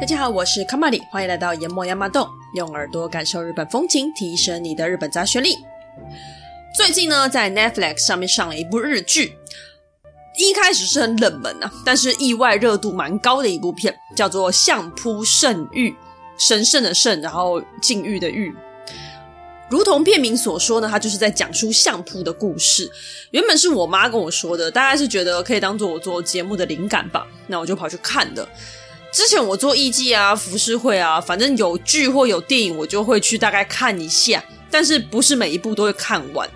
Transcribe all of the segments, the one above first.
大家好，我是卡玛里，欢迎来到研磨亚麻洞，用耳朵感受日本风情，提升你的日本杂学力。最近呢，在 Netflix 上面上了一部日剧，一开始是很冷门啊，但是意外热度蛮高的一部片，叫做《相扑圣域》，神圣的圣，然后禁欲的欲。如同片名所说呢，它就是在讲述相扑的故事。原本是我妈跟我说的，大概是觉得可以当做我做节目的灵感吧，那我就跑去看的。之前我做艺伎啊、浮世绘啊，反正有剧或有电影，我就会去大概看一下，但是不是每一部都会看完。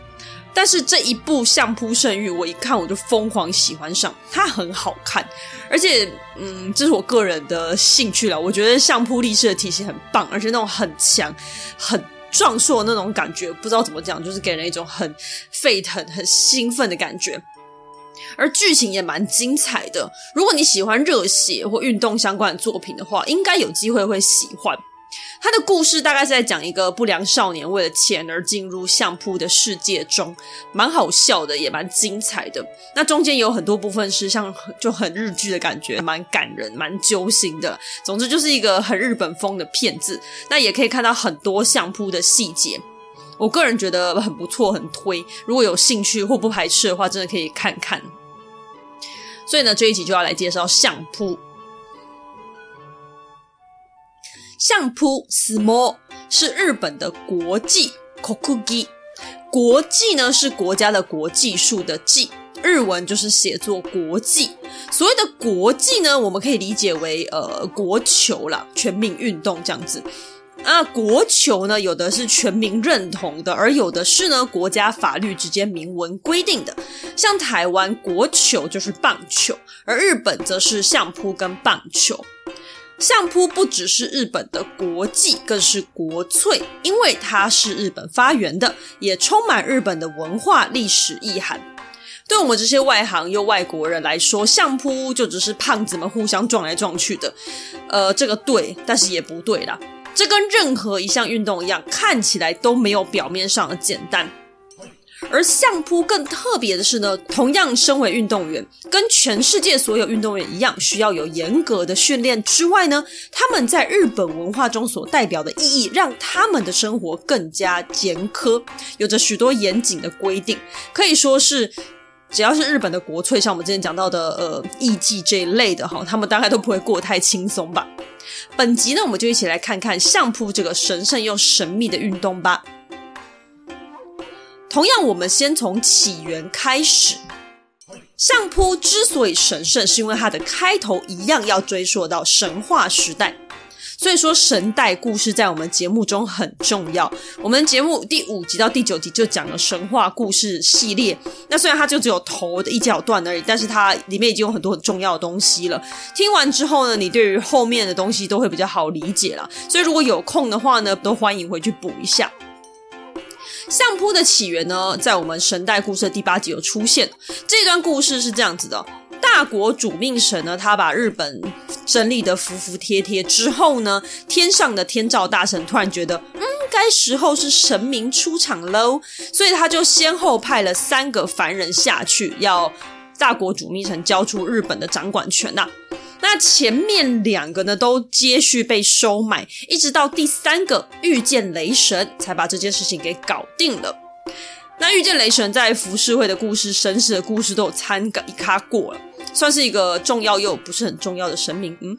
但是这一部《相扑圣域》，我一看我就疯狂喜欢上，它很好看，而且，嗯，这是我个人的兴趣了。我觉得相扑力士的体型很棒，而且那种很强、很壮硕那种感觉，不知道怎么讲，就是给人一种很沸腾、很兴奋的感觉。而剧情也蛮精彩的，如果你喜欢热血或运动相关的作品的话，应该有机会会喜欢。他的故事大概是在讲一个不良少年为了钱而进入相扑的世界中，蛮好笑的，也蛮精彩的。那中间有很多部分是像就很日剧的感觉，蛮感人、蛮揪心的。总之就是一个很日本风的片子。那也可以看到很多相扑的细节。我个人觉得很不错，很推。如果有兴趣或不排斥的话，真的可以看看。所以呢，这一集就要来介绍相扑。相扑 （Sumo） 是日本的国际 （Kokugi）。国技呢是国家的国技术的技，日文就是写作国际。所谓的国际呢，我们可以理解为呃国球啦，全民运动这样子。啊，国球呢，有的是全民认同的，而有的是呢，国家法律直接明文规定的。像台湾国球就是棒球，而日本则是相扑跟棒球。相扑不只是日本的国技，更是国粹，因为它是日本发源的，也充满日本的文化历史意涵。对我们这些外行又外国人来说，相扑就只是胖子们互相撞来撞去的。呃，这个对，但是也不对啦。这跟任何一项运动一样，看起来都没有表面上的简单。而相扑更特别的是呢，同样身为运动员，跟全世界所有运动员一样，需要有严格的训练之外呢，他们在日本文化中所代表的意义，让他们的生活更加严苛，有着许多严谨的规定，可以说是只要是日本的国粹，像我们之前讲到的呃艺伎这一类的哈，他们大概都不会过太轻松吧。本集呢，我们就一起来看看相扑这个神圣又神秘的运动吧。同样，我们先从起源开始。相扑之所以神圣，是因为它的开头一样要追溯到神话时代。所以说，神代故事在我们节目中很重要。我们节目第五集到第九集就讲了神话故事系列。那虽然它就只有头的一小段而已，但是它里面已经有很多很重要的东西了。听完之后呢，你对于后面的东西都会比较好理解了。所以如果有空的话呢，都欢迎回去补一下。相扑的起源呢，在我们神代故事的第八集有出现。这段故事是这样子的。大国主命神呢，他把日本整理得服服帖帖之后呢，天上的天照大神突然觉得，嗯，该时候是神明出场喽，所以他就先后派了三个凡人下去，要大国主命神交出日本的掌管权呐。那前面两个呢，都接续被收买，一直到第三个遇见雷神才把这件事情给搞定了。那遇见雷神在浮世绘的故事、神使的故事都有参一卡过了，算是一个重要又不是很重要的神明。嗯，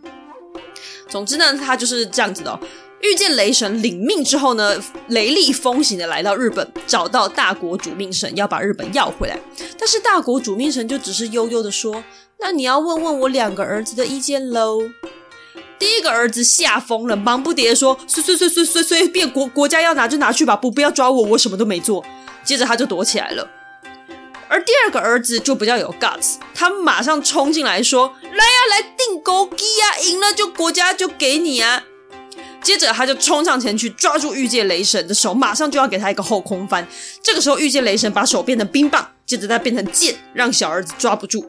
总之呢，他就是这样子的哦。御剑雷神领命之后呢，雷厉风行的来到日本，找到大国主命神，要把日本要回来。但是大国主命神就只是悠悠的说：“那你要问问我两个儿子的意见喽。”第一个儿子吓疯了，忙不迭说：“随随随随随随便国国家要拿就拿去吧，不不要抓我，我什么都没做。”接着他就躲起来了，而第二个儿子就比较有 guts，他马上冲进来说：“来呀、来定勾机呀，赢了就国家就给你啊！”接着他就冲上前去抓住御剑雷神的手，马上就要给他一个后空翻。这个时候御剑雷神把手变成冰棒，接着再变成剑，让小儿子抓不住。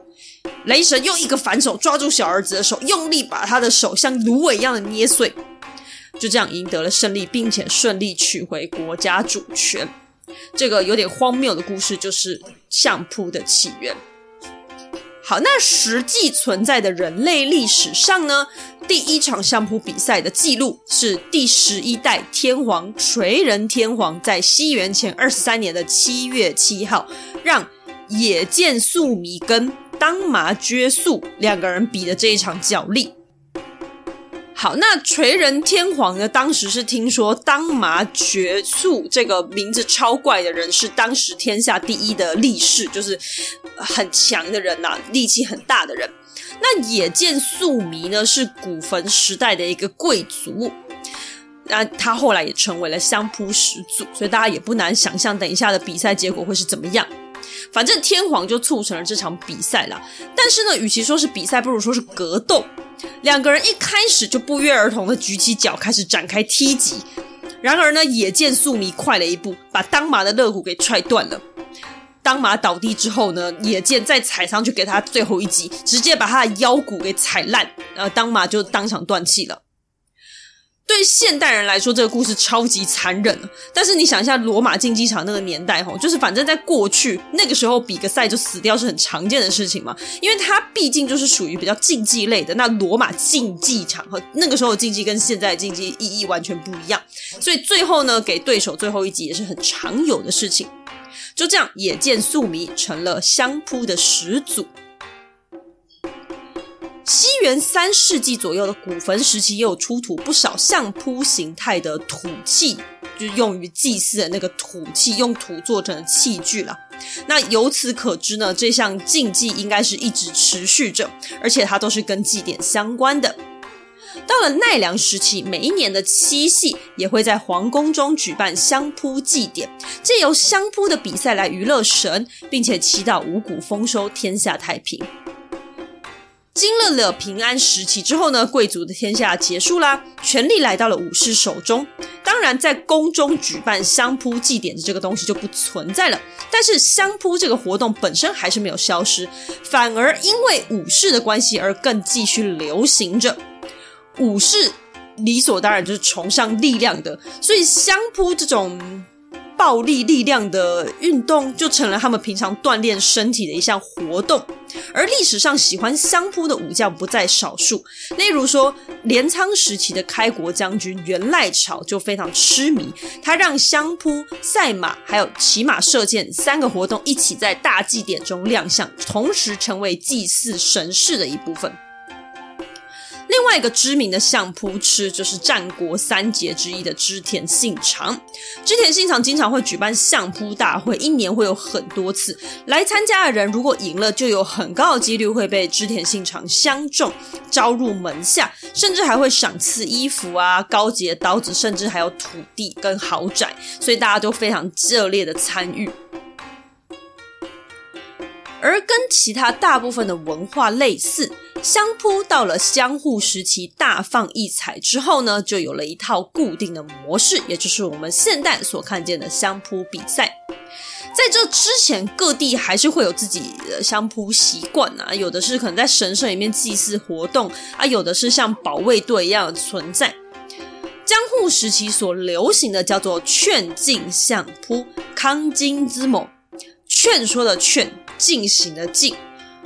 雷神用一个反手抓住小儿子的手，用力把他的手像芦苇一样的捏碎，就这样赢得了胜利，并且顺利取回国家主权。这个有点荒谬的故事，就是相扑的起源。好，那实际存在的人类历史上呢，第一场相扑比赛的记录是第十一代天皇垂仁天皇在西元前二十三年的七月七号，让野见素弥跟当麻觉素两个人比的这一场角力。好，那垂仁天皇呢，当时是听说当麻觉素这个名字超怪的人是当时天下第一的力士，就是很强的人呐、力气很大的人。那野见素弥呢，是古坟时代的一个贵族，那他后来也成为了相扑始祖，所以大家也不难想象，等一下的比赛结果会是怎么样。反正天皇就促成了这场比赛啦。但是呢，与其说是比赛，不如说是格斗。两个人一开始就不约而同的举起脚，开始展开踢击。然而呢，野见素弥快了一步，把当麻的肋骨给踹断了。当麻倒地之后呢，野见再踩上去给他最后一击，直接把他的腰骨给踩烂，然后当麻就当场断气了。对现代人来说，这个故事超级残忍。但是你想一下，罗马竞技场那个年代，吼，就是反正在过去那个时候，比个赛就死掉是很常见的事情嘛。因为它毕竟就是属于比较竞技类的。那罗马竞技场和那个时候的竞技跟现在的竞技意义完全不一样，所以最后呢，给对手最后一击也是很常有的事情。就这样，野见素弥成了相扑的始祖。西元三世纪左右的古坟时期，也有出土不少相扑形态的土器，就用于祭祀的那个土器，用土做成的器具了。那由此可知呢，这项禁忌应该是一直持续着，而且它都是跟祭典相关的。到了奈良时期，每一年的七夕也会在皇宫中举办相扑祭典，借由相扑的比赛来娱乐神，并且祈祷五谷丰收、天下太平。经历了平安时期之后呢，贵族的天下结束啦，权力来到了武士手中。当然，在宫中举办相扑祭典的这个东西就不存在了。但是，相扑这个活动本身还是没有消失，反而因为武士的关系而更继续流行着。武士理所当然就是崇尚力量的，所以相扑这种。暴力力量的运动就成了他们平常锻炼身体的一项活动，而历史上喜欢相扑的武将不在少数。例如说，镰仓时期的开国将军源赖朝就非常痴迷，他让相扑、赛马还有骑马射箭三个活动一起在大祭典中亮相，同时成为祭祀神事的一部分。另外一个知名的相扑痴就是战国三杰之一的织田信长。织田信长经常会举办相扑大会，一年会有很多次。来参加的人如果赢了，就有很高的几率会被织田信长相中，招入门下，甚至还会赏赐衣服啊、高级的刀子，甚至还有土地跟豪宅，所以大家都非常热烈的参与。而跟其他大部分的文化类似，相扑到了江户时期大放异彩之后呢，就有了一套固定的模式，也就是我们现代所看见的相扑比赛。在这之前，各地还是会有自己的相扑习惯啊，有的是可能在神社里面祭祀活动啊，有的是像保卫队一样的存在。江户时期所流行的叫做劝进相扑，康金之某，劝说的劝。进行的进，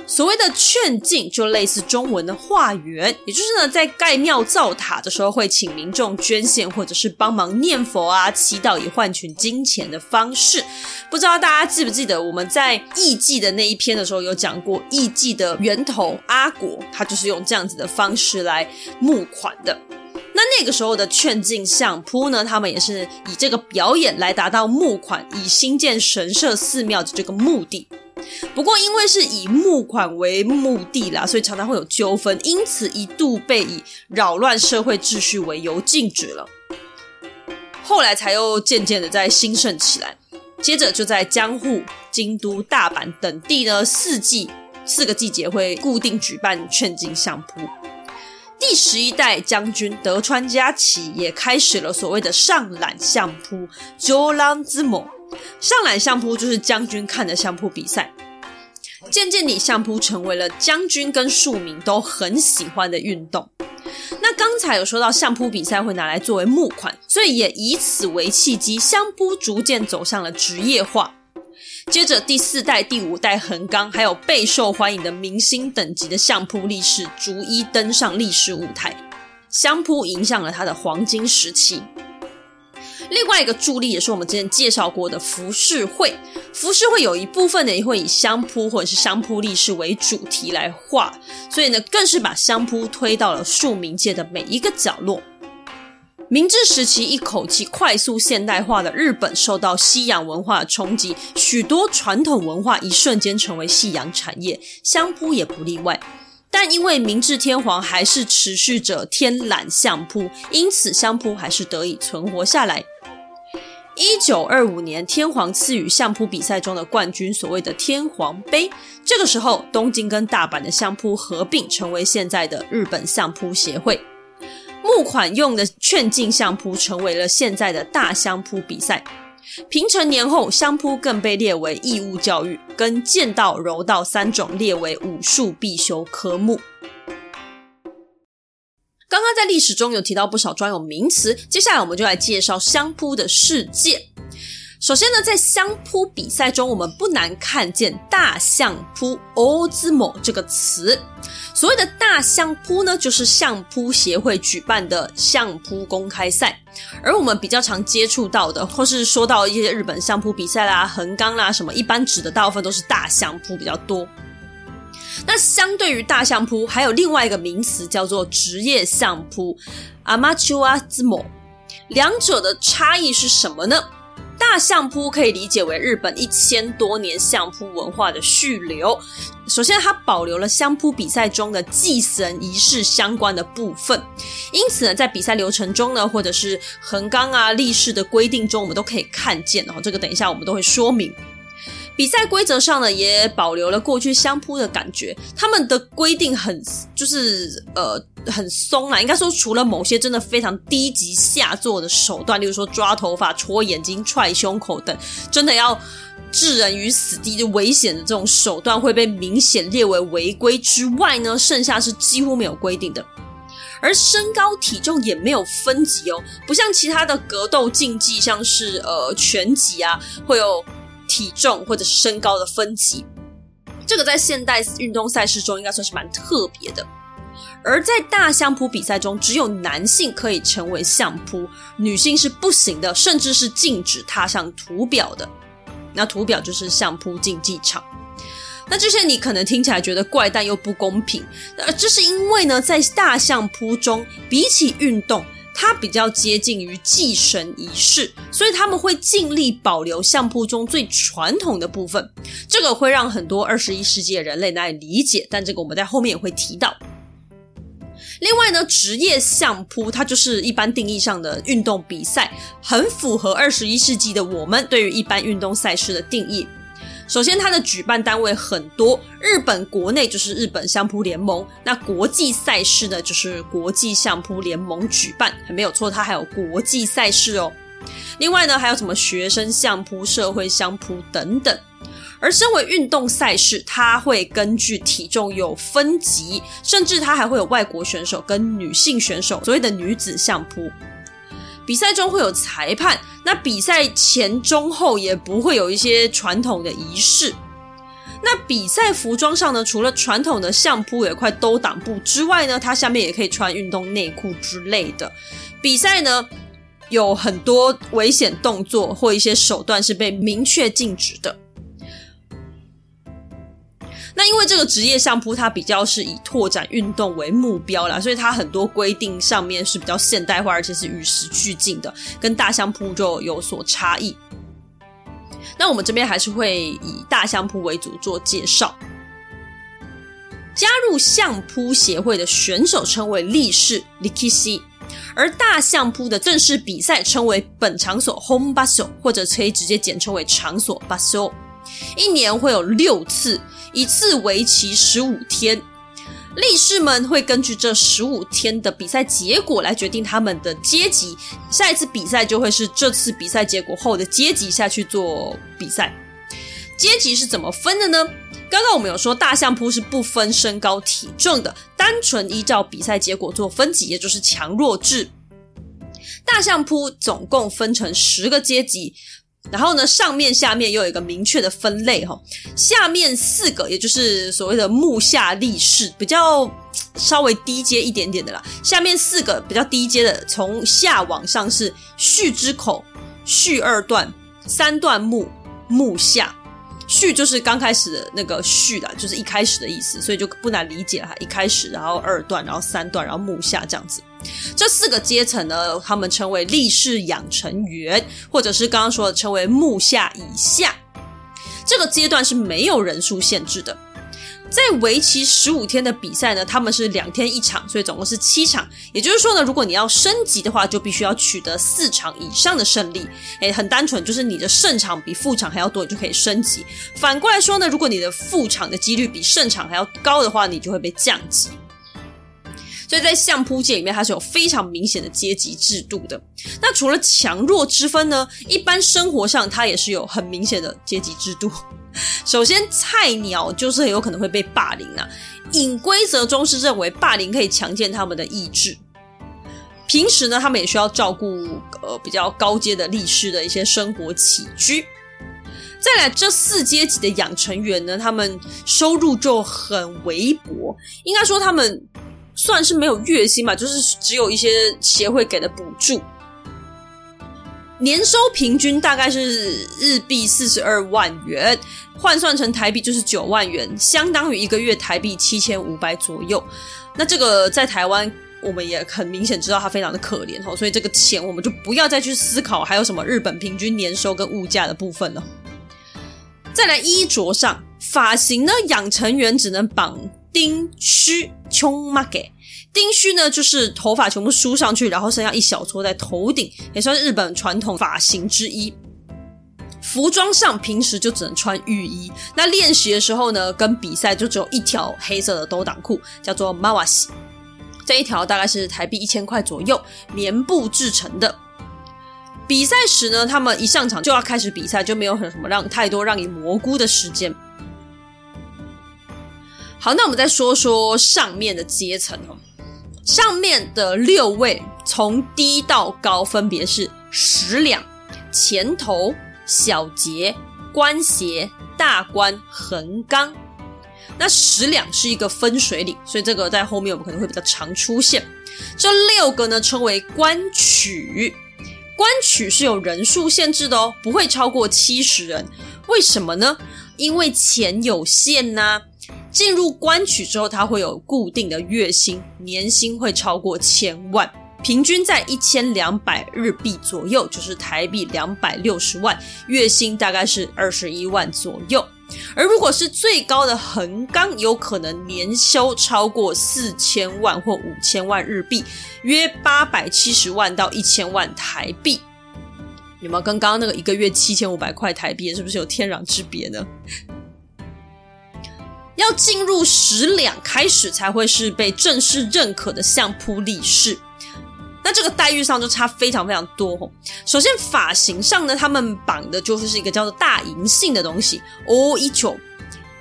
所谓的劝进就类似中文的化缘，也就是呢，在盖庙造塔的时候，会请民众捐献或者是帮忙念佛啊、祈祷以换取金钱的方式。不知道大家记不记得我们在艺伎的那一篇的时候有讲过，艺伎的源头阿国，他就是用这样子的方式来募款的。那那个时候的劝进相扑呢，他们也是以这个表演来达到募款，以兴建神社寺庙的这个目的。不过，因为是以募款为目的啦，所以常常会有纠纷，因此一度被以扰乱社会秩序为由禁止了。后来才又渐渐的在兴盛起来。接着就在江户、京都、大阪等地呢，四季四个季节会固定举办劝进相扑。第十一代将军德川家齐也开始了所谓的上览相扑 （Joran 之某）。上览相扑就是将军看的相扑比赛，渐渐地相扑成为了将军跟庶民都很喜欢的运动。那刚才有说到相扑比赛会拿来作为募款，所以也以此为契机，相扑逐渐走向了职业化。接着第四代、第五代横纲，还有备受欢迎的明星等级的相扑力士，逐一登上历史舞台，相扑影响了它的黄金时期。另外一个助力也是我们之前介绍过的浮世绘，浮世绘有一部分呢也会以相扑或者是相扑力士为主题来画，所以呢更是把相扑推到了庶民界的每一个角落。明治时期一口气快速现代化的日本受到西洋文化的冲击，许多传统文化一瞬间成为夕阳产业，相扑也不例外。但因为明治天皇还是持续着天揽相扑，因此相扑还是得以存活下来。一九二五年，天皇赐予相扑比赛中的冠军所谓的天皇杯。这个时候，东京跟大阪的相扑合并，成为现在的日本相扑协会。募款用的劝进相扑成为了现在的大相扑比赛。平成年后，相扑更被列为义务教育，跟剑道、柔道三种列为武术必修科目。刚刚在历史中有提到不少专有名词，接下来我们就来介绍相扑的世界。首先呢，在相扑比赛中，我们不难看见“大相扑 o z m o 这个词。所谓的大相扑呢，就是相扑协会举办的相扑公开赛。而我们比较常接触到的，或是说到一些日本相扑比赛啦、横纲啦什么，一般指的大部分都是大相扑比较多。那相对于大相扑，还有另外一个名词叫做职业相扑 （Amateur Sumo）。两者的差异是什么呢？大相扑可以理解为日本一千多年相扑文化的续流。首先，它保留了相扑比赛中的祭神仪式相关的部分，因此呢，在比赛流程中呢，或者是横纲啊、力士的规定中，我们都可以看见。然后，这个等一下我们都会说明。比赛规则上呢，也保留了过去相扑的感觉。他们的规定很就是呃很松啦，应该说除了某些真的非常低级下作的手段，例如说抓头发、戳眼睛、踹胸口等，真的要置人于死地就危险的这种手段会被明显列为违规之外呢，剩下是几乎没有规定的。而身高体重也没有分级哦，不像其他的格斗竞技，像是呃拳击啊会有。体重或者是身高的分级，这个在现代运动赛事中应该算是蛮特别的。而在大相扑比赛中，只有男性可以成为相扑，女性是不行的，甚至是禁止踏上图表的。那图表就是相扑竞技场。那这些你可能听起来觉得怪诞又不公平，呃，这是因为呢，在大相扑中，比起运动。它比较接近于祭神仪式，所以他们会尽力保留相扑中最传统的部分。这个会让很多二十一世纪的人类难以理解，但这个我们在后面也会提到。另外呢，职业相扑它就是一般定义上的运动比赛，很符合二十一世纪的我们对于一般运动赛事的定义。首先，它的举办单位很多，日本国内就是日本相扑联盟，那国际赛事呢，就是国际相扑联盟举办，还没有错，它还有国际赛事哦。另外呢，还有什么学生相扑、社会相扑等等。而身为运动赛事，它会根据体重有分级，甚至它还会有外国选手跟女性选手，所谓的女子相扑。比赛中会有裁判，那比赛前、中、后也不会有一些传统的仪式。那比赛服装上呢，除了传统的相扑有一块兜裆布之外呢，它下面也可以穿运动内裤之类的。比赛呢，有很多危险动作或一些手段是被明确禁止的。那因为这个职业相扑，它比较是以拓展运动为目标啦，所以它很多规定上面是比较现代化，而且是与时俱进的，跟大相扑就有所差异。那我们这边还是会以大相扑为主做介绍。加入相扑协会的选手称为力士 Rikishi，而大相扑的正式比赛称为本场所 （home basho），或者可以直接简称为场所 Basso。一年会有六次。一次为期十五天，力士们会根据这十五天的比赛结果来决定他们的阶级。下一次比赛就会是这次比赛结果后的阶级下去做比赛。阶级是怎么分的呢？刚刚我们有说大相扑是不分身高体重的，单纯依照比赛结果做分级，也就是强弱制。大相扑总共分成十个阶级。然后呢，上面下面又有一个明确的分类哈。下面四个，也就是所谓的目下立式，比较稍微低阶一点点的啦。下面四个比较低阶的，从下往上是序之口、序二段、三段目、目下。序就是刚开始的那个序啦，就是一开始的意思，所以就不难理解哈。一开始，然后二段，然后三段，然后目下这样子。这四个阶层呢，他们称为立式养成员，或者是刚刚说的称为目下以下。这个阶段是没有人数限制的。在为期十五天的比赛呢，他们是两天一场，所以总共是七场。也就是说呢，如果你要升级的话，就必须要取得四场以上的胜利。诶，很单纯，就是你的胜场比负场还要多，你就可以升级。反过来说呢，如果你的负场的几率比胜场还要高的话，你就会被降级。所以在相扑界里面，它是有非常明显的阶级制度的。那除了强弱之分呢，一般生活上它也是有很明显的阶级制度。首先，菜鸟就是很有可能会被霸凌啊。隐规则中是认为霸凌可以强健他们的意志。平时呢，他们也需要照顾呃比较高阶的力士的一些生活起居。再来，这四阶级的养成员呢，他们收入就很微薄，应该说他们算是没有月薪吧，就是只有一些协会给的补助。年收平均大概是日币四十二万元，换算成台币就是九万元，相当于一个月台币七千五百左右。那这个在台湾，我们也很明显知道他非常的可怜哦，所以这个钱我们就不要再去思考还有什么日本平均年收跟物价的部分了。再来衣着上，发型呢，养成员只能绑丁须、琼马给。丁须呢，就是头发全部梳上去，然后剩下一小撮在头顶，也算是日本传统发型之一。服装上，平时就只能穿浴衣。那练习的时候呢，跟比赛就只有一条黑色的兜裆裤，叫做马瓦西。这一条大概是台币一千块左右，棉布制成的。比赛时呢，他们一上场就要开始比赛，就没有很什么让太多让你蘑菇的时间。好，那我们再说说上面的阶层哦。上面的六位从低到高分别是十两、前头、小节、关斜、大关、横纲。那十两是一个分水岭，所以这个在后面我们可能会比较常出现。这六个呢称为关曲，关曲是有人数限制的哦，不会超过七十人。为什么呢？因为钱有限呐、进入关取之后，他会有固定的月薪，年薪会超过千万，平均在一千两百日币左右，就是台币两百六十万，月薪大概是二十一万左右。而如果是最高的横纲，有可能年收超过四千万或五千万日币，约八百七十万到一千万台币。有没有跟刚刚那个一个月七千五百块台币，是不是有天壤之别呢？要进入十两开始才会是被正式认可的相扑力士，那这个待遇上就差非常非常多哦。首先发型上呢，他们绑的就是一个叫做大银杏的东西哦，一球。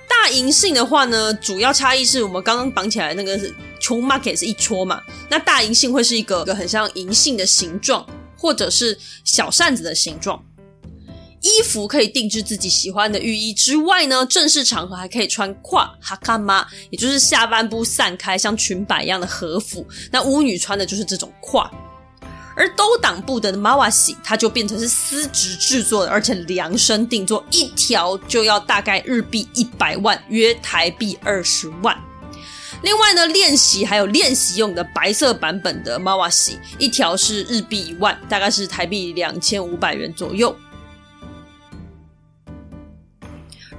大银杏的话呢，主要差异是我们刚刚绑起来那个是琼马给是一撮嘛，那大银杏会是一个一个很像银杏的形状，或者是小扇子的形状。衣服可以定制自己喜欢的浴衣之外呢，正式场合还可以穿褂哈卡玛，也就是下半部散开像裙摆一样的和服。那巫女穿的就是这种胯，而兜裆布的马瓦西，它就变成是丝质制作的，而且量身定做，一条就要大概日币一百万，约台币二十万。另外呢，练习还有练习用的白色版本的马瓦西，一条是日币一万，大概是台币两千五百元左右。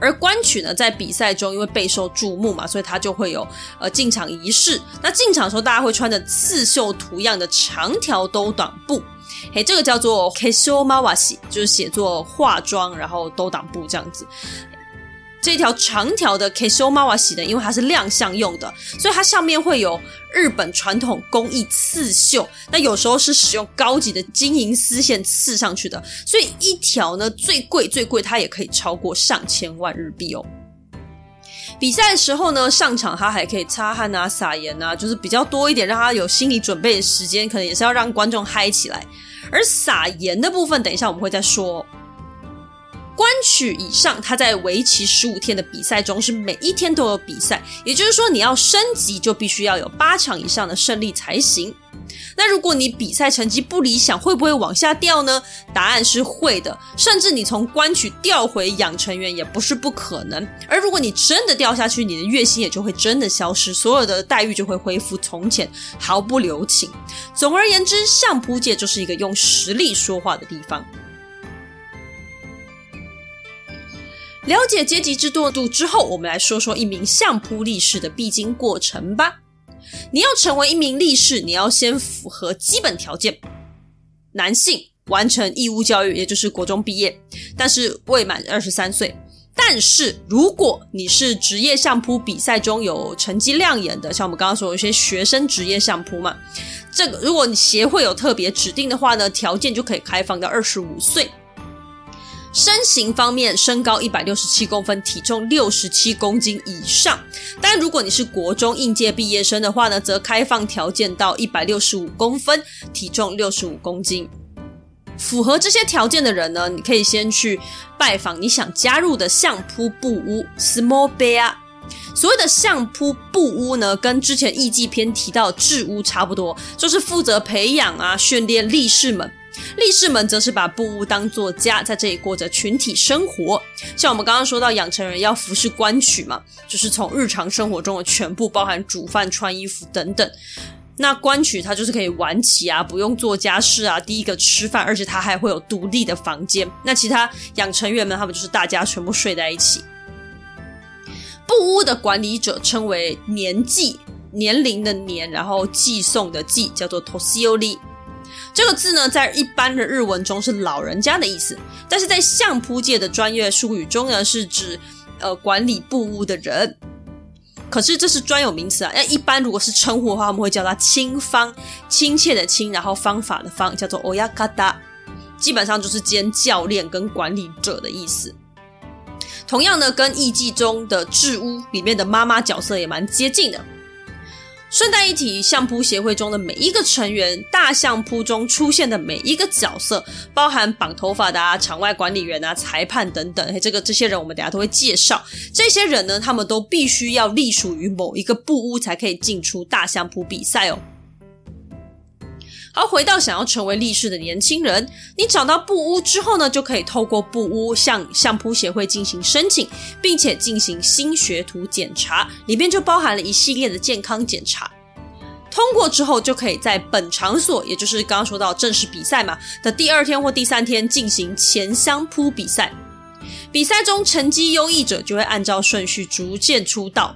而关曲呢，在比赛中因为备受注目嘛，所以他就会有呃进场仪式。那进场的时候，大家会穿着刺绣图样的长条兜裆布，嘿，这个叫做 kesho mawashi，就是写作化妆然后兜裆布这样子。这条长条的 kesho mawashi 呢，因为它是亮相用的，所以它上面会有日本传统工艺刺绣。那有时候是使用高级的金银丝线刺上去的，所以一条呢最贵最贵，它也可以超过上千万日币哦。比赛的时候呢，上场它还可以擦汗啊、撒盐啊，就是比较多一点，让他有心理准备的时间，可能也是要让观众嗨起来。而撒盐的部分，等一下我们会再说。官曲以上，它在为期十五天的比赛中是每一天都有比赛，也就是说你要升级就必须要有八场以上的胜利才行。那如果你比赛成绩不理想，会不会往下掉呢？答案是会的，甚至你从官曲调回养成员也不是不可能。而如果你真的掉下去，你的月薪也就会真的消失，所有的待遇就会恢复从前，毫不留情。总而言之，相扑界就是一个用实力说话的地方。了解阶级制度度之后，我们来说说一名相扑力士的必经过程吧。你要成为一名力士，你要先符合基本条件：男性，完成义务教育，也就是国中毕业，但是未满二十三岁。但是如果你是职业相扑比赛中有成绩亮眼的，像我们刚刚说有些学生职业相扑嘛，这个如果你协会有特别指定的话呢，条件就可以开放到二十五岁。身形方面，身高一百六十七公分，体重六十七公斤以上。但如果你是国中应届毕业生的话呢，则开放条件到一百六十五公分，体重六十五公斤。符合这些条件的人呢，你可以先去拜访你想加入的相扑部屋 （Small Bear）。所谓的相扑部屋呢，跟之前艺伎篇提到的制屋差不多，就是负责培养啊、训练力士们。力士们则是把布屋当作家，在这里过着群体生活。像我们刚刚说到养成人要服侍官曲嘛，就是从日常生活中的全部，包含煮饭、穿衣服等等。那官曲他就是可以晚起啊，不用做家事啊，第一个吃饭，而且他还会有独立的房间。那其他养成员们，他们就是大家全部睡在一起。布屋的管理者称为年祭，年龄的年，然后寄送的寄，叫做 Tosioi。这个字呢，在一般的日文中是老人家的意思，但是在相扑界的专业术语中呢，是指呃管理部屋的人。可是这是专有名词啊，那一般如果是称呼的话，我们会叫他亲方，亲切的亲，然后方法的方，叫做 oyakata，基本上就是兼教练跟管理者的意思。同样呢，跟艺伎中的制屋里面的妈妈角色也蛮接近的。顺带一提，相扑协会中的每一个成员，大相扑中出现的每一个角色，包含绑头发的啊、场外管理员啊、裁判等等，嘿，这个这些人我们等下都会介绍。这些人呢，他们都必须要隶属于某一个部屋，才可以进出大相扑比赛哦。而，回到想要成为力士的年轻人，你找到布屋之后呢，就可以透过布屋向相扑协会进行申请，并且进行新学徒检查，里面就包含了一系列的健康检查。通过之后，就可以在本场所，也就是刚刚说到正式比赛嘛的第二天或第三天进行前相扑比赛。比赛中成绩优异者就会按照顺序逐渐出道。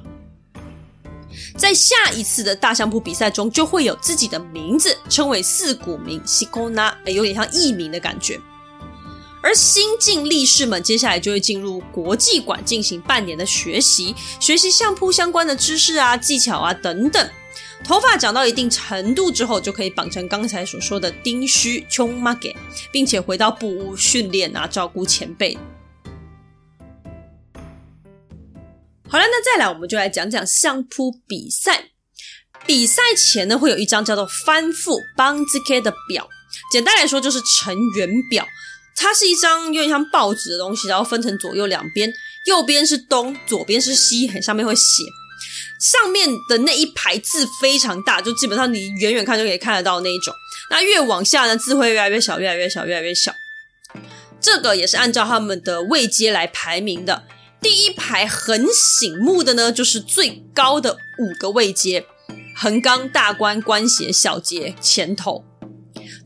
在下一次的大相扑比赛中，就会有自己的名字，称为四股名西沟纳，有点像艺名的感觉。而新进力士们接下来就会进入国际馆进行半年的学习，学习相扑相关的知识啊、技巧啊等等。头发长到一定程度之后，就可以绑成刚才所说的丁须 chonmage，并且回到部屋训练啊，照顾前辈。好了，那再来，我们就来讲讲相扑比赛。比赛前呢，会有一张叫做番付 banzuke 的表，简单来说就是成员表。它是一张有点像报纸的东西，然后分成左右两边，右边是东，左边是西，很上面会写。上面的那一排字非常大，就基本上你远远看就可以看得到那一种。那越往下呢，字会越来越小，越来越小，越来越小。这个也是按照他们的位阶来排名的。第一排很醒目的呢，就是最高的五个位阶：横纲、大关、关协、小节、前头。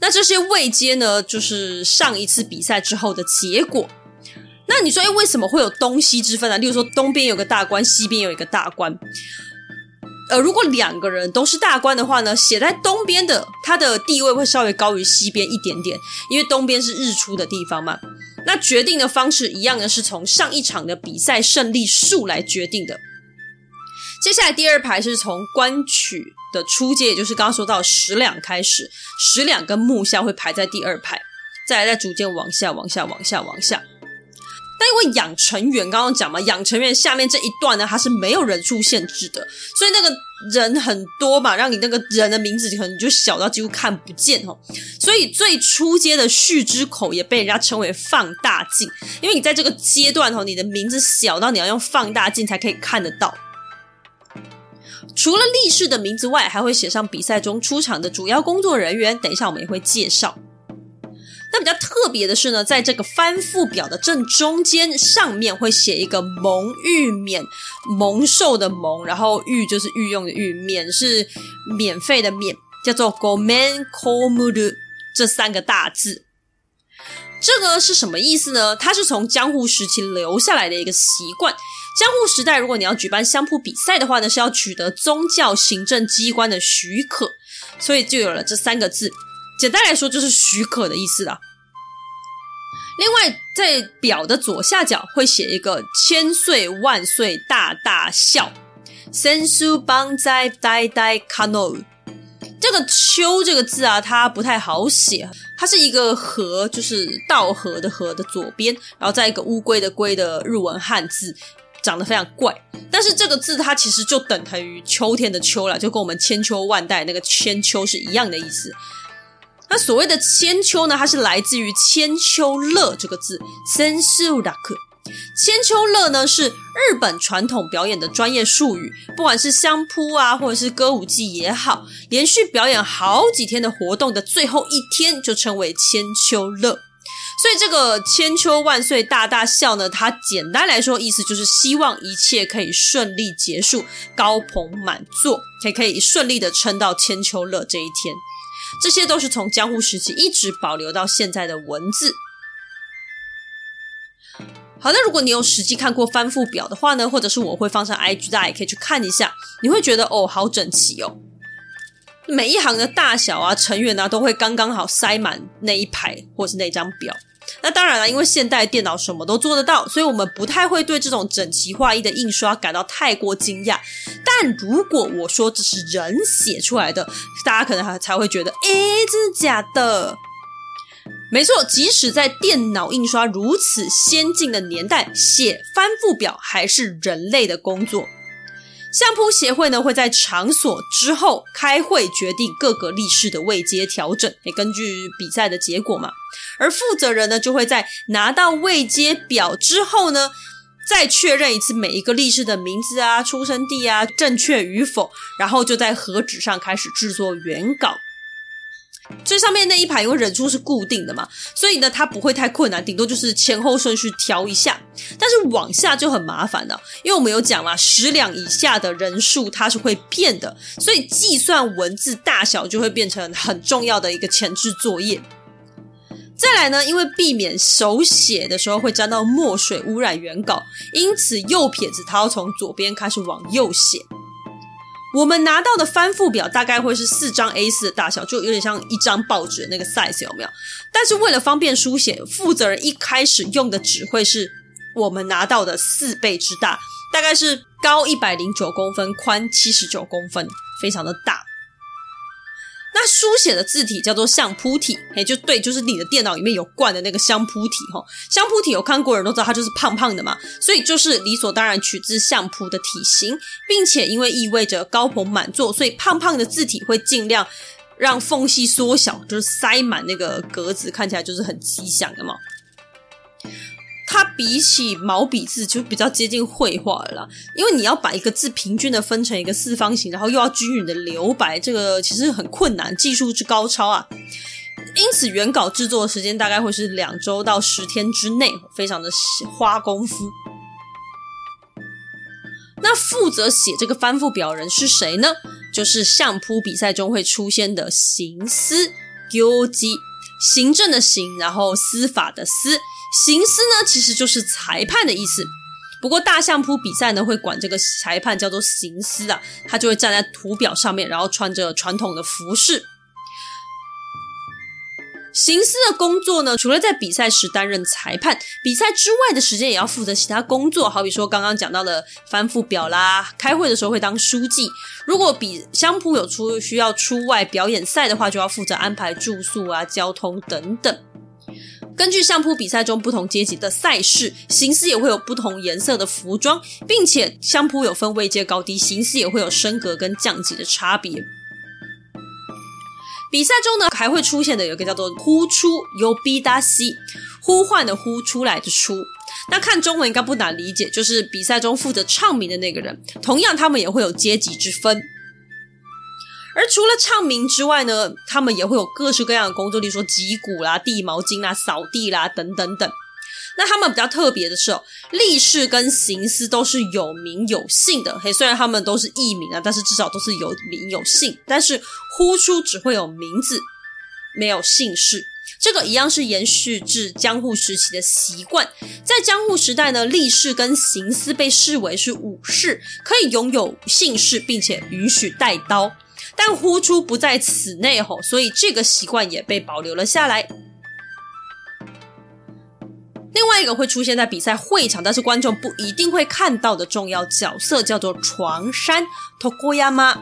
那这些位阶呢，就是上一次比赛之后的结果。那你说，哎，为什么会有东西之分呢？例如说，东边有个大关，西边有一个大关。呃，如果两个人都是大关的话呢，写在东边的，他的地位会稍微高于西边一点点，因为东边是日出的地方嘛。那决定的方式一样的是从上一场的比赛胜利数来决定的。接下来第二排是从关曲的出阶，也就是刚刚说到十两开始，十两跟木下会排在第二排，再来再逐渐往下、往下、往下、往下。但因为养成员刚刚讲嘛，养成员下面这一段呢，它是没有人数限制的，所以那个人很多嘛，让你那个人的名字可能就小到几乎看不见哦。所以最初阶的序之口也被人家称为放大镜，因为你在这个阶段哦，你的名字小到你要用放大镜才可以看得到。除了力士的名字外，还会写上比赛中出场的主要工作人员。等一下我们也会介绍。那比较特别的是呢，在这个翻覆表的正中间，上面会写一个“蒙御免”，蒙受的蒙，然后御就是御用的御，免是免费的免，叫做 “gomen komuru” 这三个大字。这个是什么意思呢？它是从江户时期留下来的一个习惯。江户时代，如果你要举办相扑比赛的话呢，是要取得宗教行政机关的许可，所以就有了这三个字。简单来说，就是许可的意思啦。另外，在表的左下角会写一个“千岁万岁大大笑”，千秋万载代代卡诺。这个“秋”这个字啊，它不太好写，它是一个“和”，就是稻禾的“禾”的左边，然后再一个乌龟的“龟”的日文汉字。长得非常怪，但是这个字它其实就等同于秋天的秋了，就跟我们千秋万代那个千秋是一样的意思。那所谓的千秋呢，它是来自于千秋乐这个字，千秋乐。千秋乐呢是日本传统表演的专业术语，不管是相扑啊，或者是歌舞伎也好，连续表演好几天的活动的最后一天就称为千秋乐。所以这个千秋万岁大大笑呢，它简单来说意思就是希望一切可以顺利结束，高朋满座，才可以顺利的撑到千秋乐这一天。这些都是从江户时期一直保留到现在的文字。好，那如果你有实际看过翻覆表的话呢，或者是我会放上 IG，大家也可以去看一下，你会觉得哦，好整齐哦。每一行的大小啊，成员啊，都会刚刚好塞满那一排或是那张表。那当然了，因为现代电脑什么都做得到，所以我们不太会对这种整齐划一的印刷感到太过惊讶。但如果我说这是人写出来的，大家可能还才会觉得，诶，真的假的？没错，即使在电脑印刷如此先进的年代，写翻覆表还是人类的工作。相扑协会呢，会在场所之后开会决定各个力士的位阶调整，也根据比赛的结果嘛。而负责人呢，就会在拿到位阶表之后呢，再确认一次每一个力士的名字啊、出生地啊正确与否，然后就在和纸上开始制作原稿。最上面那一排因为人数是固定的嘛，所以呢，它不会太困难，顶多就是前后顺序调一下。但是往下就很麻烦了，因为我们有讲嘛，十两以下的人数它是会变的，所以计算文字大小就会变成很重要的一个前置作业。再来呢，因为避免手写的时候会沾到墨水污染原稿，因此右撇子它要从左边开始往右写。我们拿到的翻覆表大概会是四张 A4 的大小，就有点像一张报纸的那个 size，有没有？但是为了方便书写，负责人一开始用的纸会是我们拿到的四倍之大，大概是高一百零九公分，宽七十九公分，非常的大。那书写的字体叫做相扑体，哎，就对，就是你的电脑里面有灌的那个相扑体哈。相扑体有看过人都知道，它就是胖胖的嘛，所以就是理所当然取自相扑的体型，并且因为意味着高朋满座，所以胖胖的字体会尽量让缝隙缩小，就是塞满那个格子，看起来就是很吉祥的嘛。它比起毛笔字就比较接近绘画了，因为你要把一个字平均的分成一个四方形，然后又要均匀的留白，这个其实很困难，技术之高超啊。因此，原稿制作的时间大概会是两周到十天之内，非常的花功夫。那负责写这个翻覆表人是谁呢？就是相扑比赛中会出现的行司，行司，行政的行，然后司法的司。行司呢，其实就是裁判的意思。不过大相扑比赛呢，会管这个裁判叫做行司啊，他就会站在图表上面，然后穿着传统的服饰。行司的工作呢，除了在比赛时担任裁判，比赛之外的时间也要负责其他工作，好比说刚刚讲到的翻覆表啦，开会的时候会当书记。如果比相扑有出需要出外表演赛的话，就要负责安排住宿啊、交通等等。根据相扑比赛中不同阶级的赛事，形式也会有不同颜色的服装，并且相扑有分位阶高低，形式也会有升格跟降级的差别。比赛中呢，还会出现的有一个叫做“呼出”，由 B 达西呼唤的呼出来的出。那看中文应该不难理解，就是比赛中负责唱名的那个人。同样，他们也会有阶级之分。而除了唱名之外呢，他们也会有各式各样的工作，例如说击鼓啦、递毛巾啦、扫地啦等等等。那他们比较特别的是哦，力士跟行司都是有名有姓的。嘿，虽然他们都是艺名啊，但是至少都是有名有姓。但是呼出只会有名字，没有姓氏。这个一样是延续至江户时期的习惯。在江户时代呢，力士跟行司被视为是武士，可以拥有姓氏，并且允许带刀。但呼出不在此内吼，所以这个习惯也被保留了下来。另外一个会出现在比赛会场，但是观众不一定会看到的重要角色叫做床山 Tokoyama。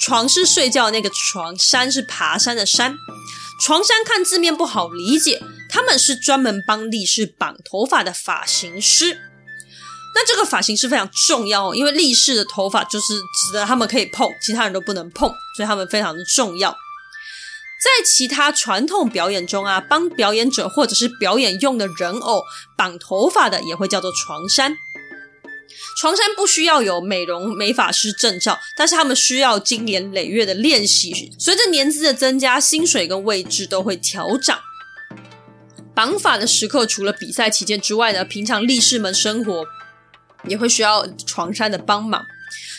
床是睡觉那个床，山是爬山的山。床山看字面不好理解，他们是专门帮力士绑头发的发型师。那这个发型是非常重要哦，因为力士的头发就是指的他们可以碰，其他人都不能碰，所以他们非常的重要。在其他传统表演中啊，帮表演者或者是表演用的人偶绑头发的也会叫做床山。床山不需要有美容美发师证照，但是他们需要经年累月的练习，随着年资的增加，薪水跟位置都会调涨。绑发的时刻，除了比赛期间之外呢，平常力士们生活。也会需要床山的帮忙，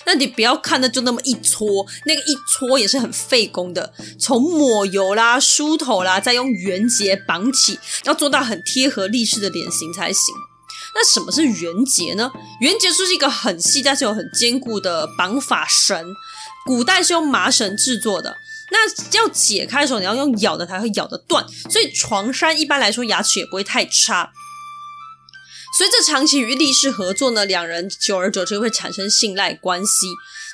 那你不要看的就那么一搓，那个一搓也是很费工的，从抹油啦、梳头啦，再用圆结绑起，要做到很贴合力士的脸型才行。那什么是圆结呢？圆结就是一个很细但是又很坚固的绑法绳，古代是用麻绳制作的。那要解开的时候，你要用咬的才会咬得断，所以床山一般来说牙齿也不会太差。随着长期与力士合作呢，两人久而久之会产生信赖关系。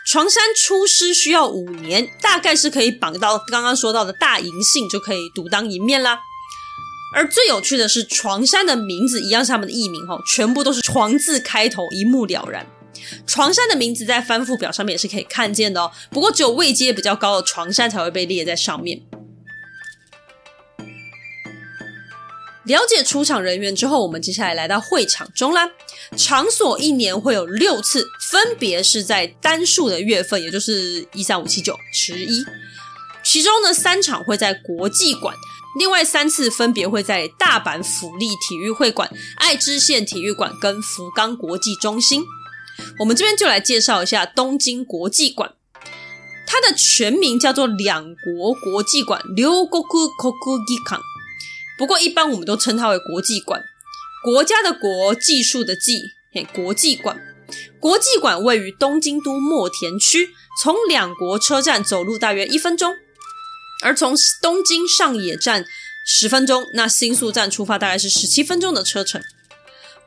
床山出师需要五年，大概是可以绑到刚刚说到的大银杏就可以独当一面啦。而最有趣的是，床山的名字一样是他们的艺名哈，全部都是“床”字开头，一目了然。床山的名字在番付表上面也是可以看见的哦，不过只有位阶比较高的床山才会被列在上面。了解出场人员之后，我们接下来来到会场中啦。场所一年会有六次，分别是在单数的月份，也就是一三五七九十一。其中呢，三场会在国际馆，另外三次分别会在大阪府立体育会馆、爱知县体育馆跟福冈国际中心。我们这边就来介绍一下东京国际馆，它的全名叫做两国国际馆（両国国技馆）。不过，一般我们都称它为国际馆，国家的国，技术的技，嘿，国际馆。国际馆位于东京都墨田区，从两国车站走路大约一分钟，而从东京上野站十分钟，那新宿站出发大概是十七分钟的车程。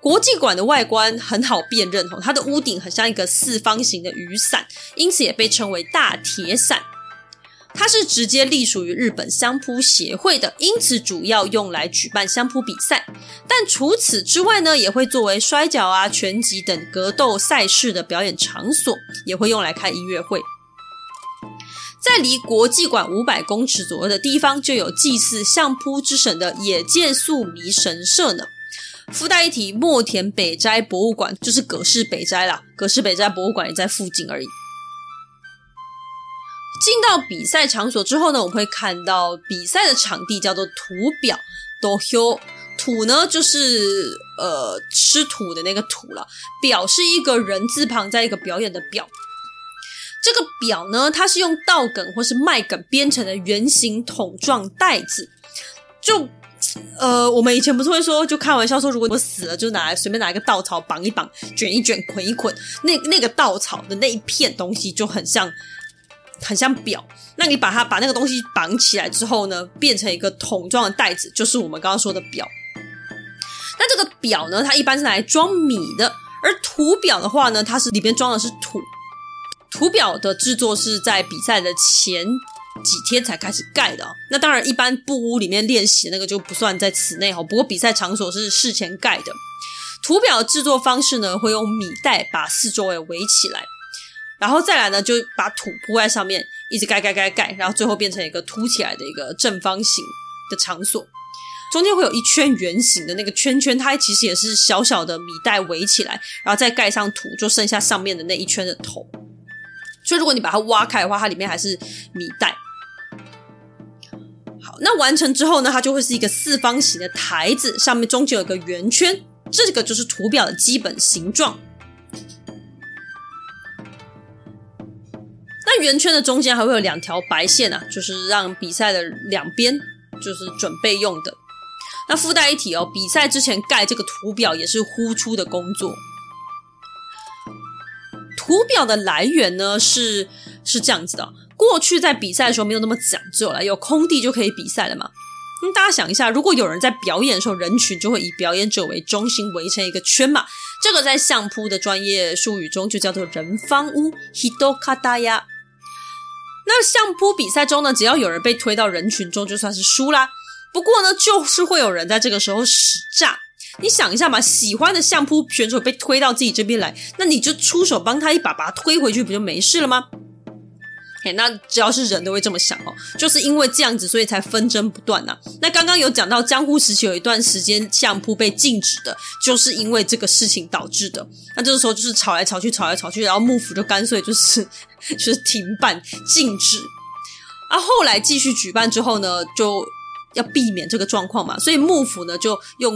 国际馆的外观很好辨认，它的屋顶很像一个四方形的雨伞，因此也被称为大铁伞。它是直接隶属于日本相扑协会的，因此主要用来举办相扑比赛。但除此之外呢，也会作为摔角啊、拳击等格斗赛事的表演场所，也会用来开音乐会。在离国际馆五百公尺左右的地方，就有祭祀相扑之神的野见宿弥神社呢。附带一提，墨田北斋博物馆就是葛饰北斋啦，葛饰北斋博物馆也在附近而已。进到比赛场所之后呢，我们会看到比赛的场地叫做土表，土俵，土呢就是呃吃土的那个土了，表是一个人字旁在一个表演的表。这个表呢，它是用稻梗或是麦梗编成的圆形桶状袋子。就呃，我们以前不是会说，就开玩笑说，如果我死了，就拿来随便拿一个稻草绑一绑，卷一卷，捆一捆，那那个稻草的那一片东西就很像。很像表，那你把它把那个东西绑起来之后呢，变成一个桶状的袋子，就是我们刚刚说的表。那这个表呢，它一般是拿来装米的，而土表的话呢，它是里边装的是土。土表的制作是在比赛的前几天才开始盖的。那当然，一般布屋里面练习那个就不算在此内哈。不过比赛场所是事前盖的。图表的制作方式呢，会用米袋把四周围围起来，然后再来呢，就把土铺在上面，一直盖盖盖盖，然后最后变成一个凸起来的一个正方形的场所。中间会有一圈圆形的那个圈圈，它其实也是小小的米袋围起来，然后再盖上土，就剩下上面的那一圈的头。所以如果你把它挖开的话，它里面还是米袋。好，那完成之后呢，它就会是一个四方形的台子，上面中间有个圆圈，这个就是图表的基本形状。圆圈的中间还会有两条白线啊，就是让比赛的两边就是准备用的。那附带一提哦，比赛之前盖这个图表也是呼出的工作。图表的来源呢是是这样子的，过去在比赛的时候没有那么讲究了，有空地就可以比赛了嘛。那大家想一下，如果有人在表演的时候，人群就会以表演者为中心围成一个圈嘛。这个在相扑的专业术语中就叫做人方屋 （Hidokataya）。那相扑比赛中呢，只要有人被推到人群中，就算是输啦。不过呢，就是会有人在这个时候使诈。你想一下嘛，喜欢的相扑选手被推到自己这边来，那你就出手帮他一把，把他推回去，不就没事了吗？嘿，那只要是人都会这么想哦，就是因为这样子，所以才纷争不断呐、啊。那刚刚有讲到江户时期有一段时间相扑被禁止的，就是因为这个事情导致的。那这个时候就是吵来吵去，吵来吵去，然后幕府就干脆就是就是停办禁止。啊，后来继续举办之后呢，就要避免这个状况嘛，所以幕府呢就用。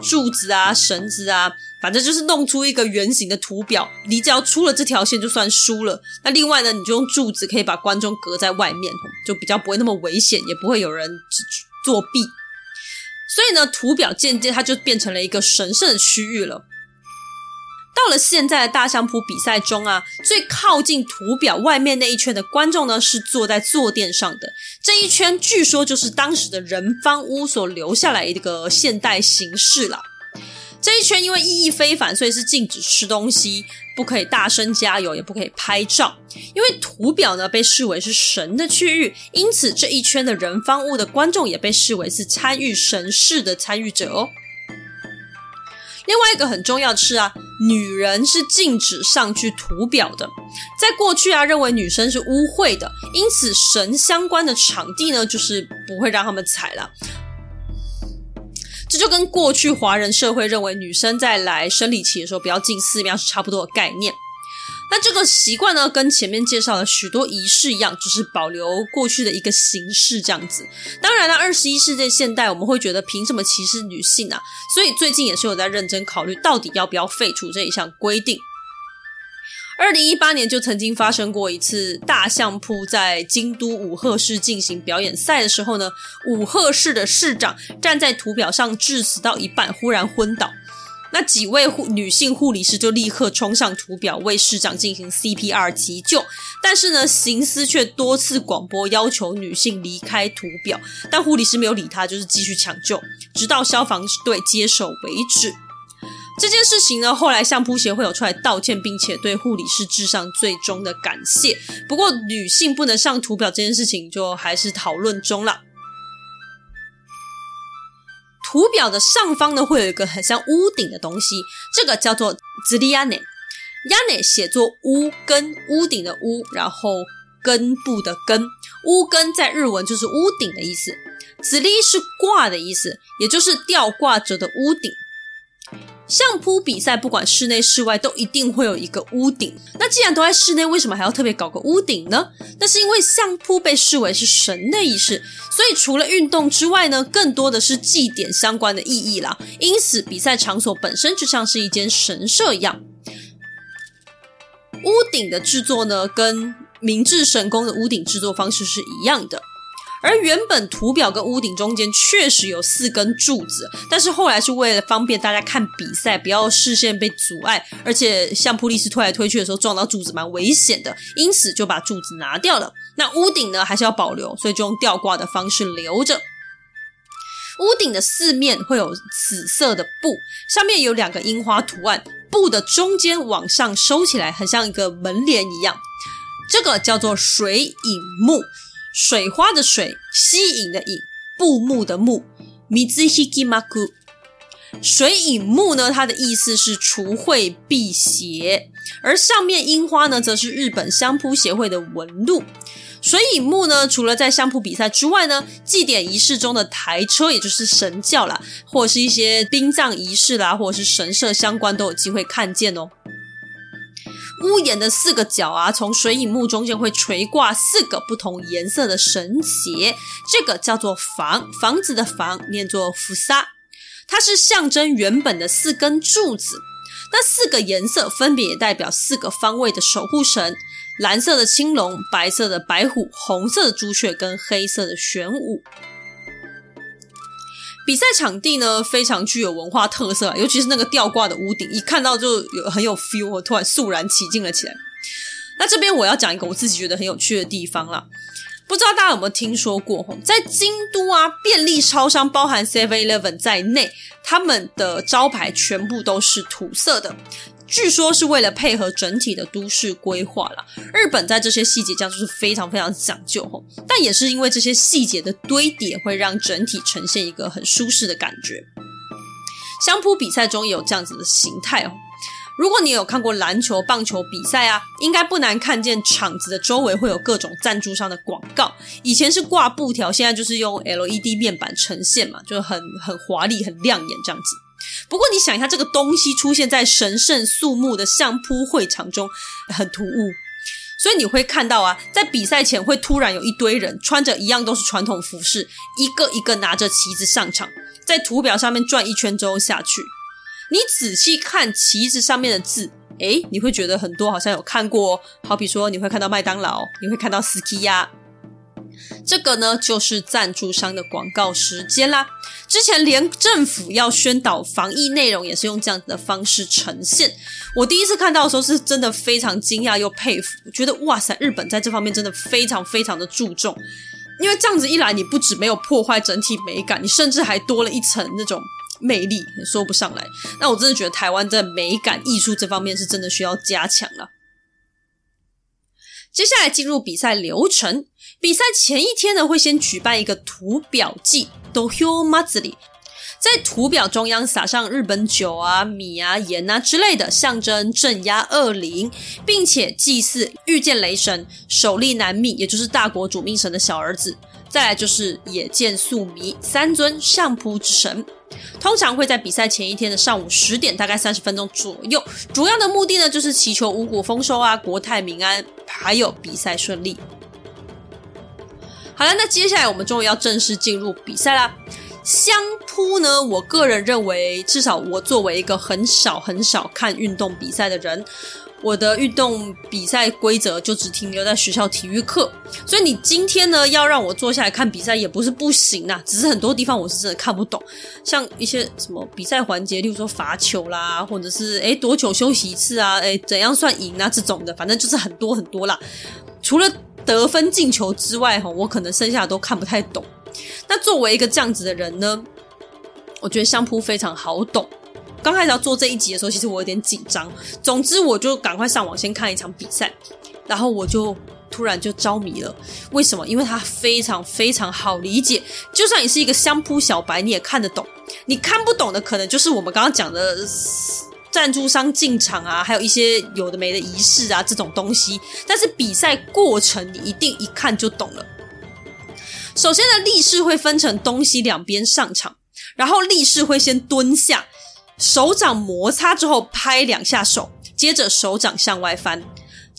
柱子啊，绳子啊，反正就是弄出一个圆形的图表。你只要出了这条线，就算输了。那另外呢，你就用柱子可以把观众隔在外面，就比较不会那么危险，也不会有人作弊。所以呢，图表渐渐它就变成了一个神圣的区域了。到了现在的大相扑比赛中啊，最靠近图表外面那一圈的观众呢，是坐在坐垫上的。这一圈据说就是当时的人方屋所留下来的一个现代形式了。这一圈因为意义非凡，所以是禁止吃东西，不可以大声加油，也不可以拍照。因为图表呢被视为是神的区域，因此这一圈的人方屋的观众也被视为是参与神事的参与者哦。另外一个很重要的是啊，女人是禁止上去图表的。在过去啊，认为女生是污秽的，因此神相关的场地呢，就是不会让他们踩了。这就跟过去华人社会认为女生在来生理期的时候不要进寺庙是差不多的概念。那这个习惯呢，跟前面介绍的许多仪式一样，就是保留过去的一个形式这样子。当然了，二十一世纪现代，我们会觉得凭什么歧视女性啊？所以最近也是有在认真考虑，到底要不要废除这一项规定。二零一八年就曾经发生过一次大相扑在京都武贺市进行表演赛的时候呢，武贺市的市长站在图表上致辞到一半，忽然昏倒。那几位护女性护理师就立刻冲上图表为市长进行 CPR 急救，但是呢，行司却多次广播要求女性离开图表，但护理师没有理他，就是继续抢救，直到消防队接手为止。这件事情呢，后来相扑协会有出来道歉，并且对护理师致上最终的感谢。不过，女性不能上图表这件事情就还是讨论中了。图表的上方呢，会有一个很像屋顶的东西，这个叫做ズリ屋根。屋根写作屋根，屋顶的屋，然后根部的根。屋根在日文就是屋顶的意思。ズリ是挂的意思，也就是吊挂着的屋顶。 相扑比赛，不管室内室外，都一定会有一个屋顶。那既然都在室内，为什么还要特别搞个屋顶呢？那是因为相扑被视为是神的仪式，所以除了运动之外呢，更多的是祭典相关的意义啦。因此，比赛场所本身就像是一间神社一样。屋顶的制作呢，跟明治神宫的屋顶制作方式是一样的。而原本图表跟屋顶中间确实有四根柱子，但是后来是为了方便大家看比赛，不要视线被阻碍，而且相扑力士推来推去的时候撞到柱子蛮危险的，因此就把柱子拿掉了。那屋顶呢，还是要保留，所以就用吊挂的方式留着。屋顶的四面会有紫色的布，上面有两个樱花图案，布的中间往上收起来，很像一个门帘一样，这个叫做水影幕。水花的水，吸引的引，布幕的幕，mizuhikimaku。水影幕呢，它的意思是除秽辟邪，而上面樱花呢，则是日本相扑协会的纹路。水影幕呢，除了在相扑比赛之外呢，祭典仪式中的台车，也就是神轿啦，或者是一些殡葬仪式啦，或者是神社相关，都有机会看见哦。屋檐的四个角啊，从水影幕中间会垂挂四个不同颜色的神节，这个叫做房，房子的房，念作福沙，它是象征原本的四根柱子。那四个颜色分别也代表四个方位的守护神：蓝色的青龙、白色的白虎、红色的朱雀跟黑色的玄武。比赛场地呢，非常具有文化特色，尤其是那个吊挂的屋顶，一看到就有很有 feel，我突然肃然起敬了起来。那这边我要讲一个我自己觉得很有趣的地方啦，不知道大家有没有听说过？在京都啊，便利超商包含 Seven Eleven 在内，他们的招牌全部都是土色的。据说是为了配合整体的都市规划啦。日本在这些细节上就是非常非常讲究吼，但也是因为这些细节的堆叠，会让整体呈现一个很舒适的感觉。相扑比赛中也有这样子的形态哦。如果你有看过篮球、棒球比赛啊，应该不难看见场子的周围会有各种赞助商的广告。以前是挂布条，现在就是用 LED 面板呈现嘛，就很很华丽、很亮眼这样子。不过你想一下，这个东西出现在神圣肃穆的相扑会场中，很突兀，所以你会看到啊，在比赛前会突然有一堆人穿着一样都是传统服饰，一个一个拿着旗子上场，在图表上面转一圈之后下去。你仔细看旗子上面的字，诶，你会觉得很多好像有看过，好比说你会看到麦当劳，你会看到斯基亚。这个呢，就是赞助商的广告时间啦。之前连政府要宣导防疫内容，也是用这样子的方式呈现。我第一次看到的时候，是真的非常惊讶又佩服，觉得哇塞，日本在这方面真的非常非常的注重。因为这样子一来，你不止没有破坏整体美感，你甚至还多了一层那种魅力，说不上来。那我真的觉得台湾在美感艺术这方面是真的需要加强了。接下来进入比赛流程。比赛前一天呢，会先举办一个图表祭 Dohyo Matsuri，在图表中央撒上日本酒啊、米啊、盐啊之类的，象征镇压恶灵，并且祭祀御剑雷神、首利难命，也就是大国主命神的小儿子。再来就是野见宿弥三尊相扑之神，通常会在比赛前一天的上午十点，大概三十分钟左右。主要的目的呢，就是祈求五谷丰收啊、国泰民安，还有比赛顺利。好了，那接下来我们终于要正式进入比赛啦。相扑呢，我个人认为，至少我作为一个很少很少看运动比赛的人，我的运动比赛规则就只停留在学校体育课。所以你今天呢，要让我坐下来看比赛也不是不行呐，只是很多地方我是真的看不懂，像一些什么比赛环节，例如说罚球啦，或者是诶多久休息一次啊，诶怎样算赢啊这种的，反正就是很多很多啦。除了得分进球之外，哈，我可能剩下的都看不太懂。那作为一个这样子的人呢，我觉得相扑非常好懂。刚开始要做这一集的时候，其实我有点紧张。总之，我就赶快上网先看一场比赛，然后我就突然就着迷了。为什么？因为它非常非常好理解，就算你是一个相扑小白，你也看得懂。你看不懂的，可能就是我们刚刚讲的。赞助商进场啊，还有一些有的没的仪式啊，这种东西。但是比赛过程你一定一看就懂了。首先呢，立士会分成东西两边上场，然后立士会先蹲下，手掌摩擦之后拍两下手，接着手掌向外翻。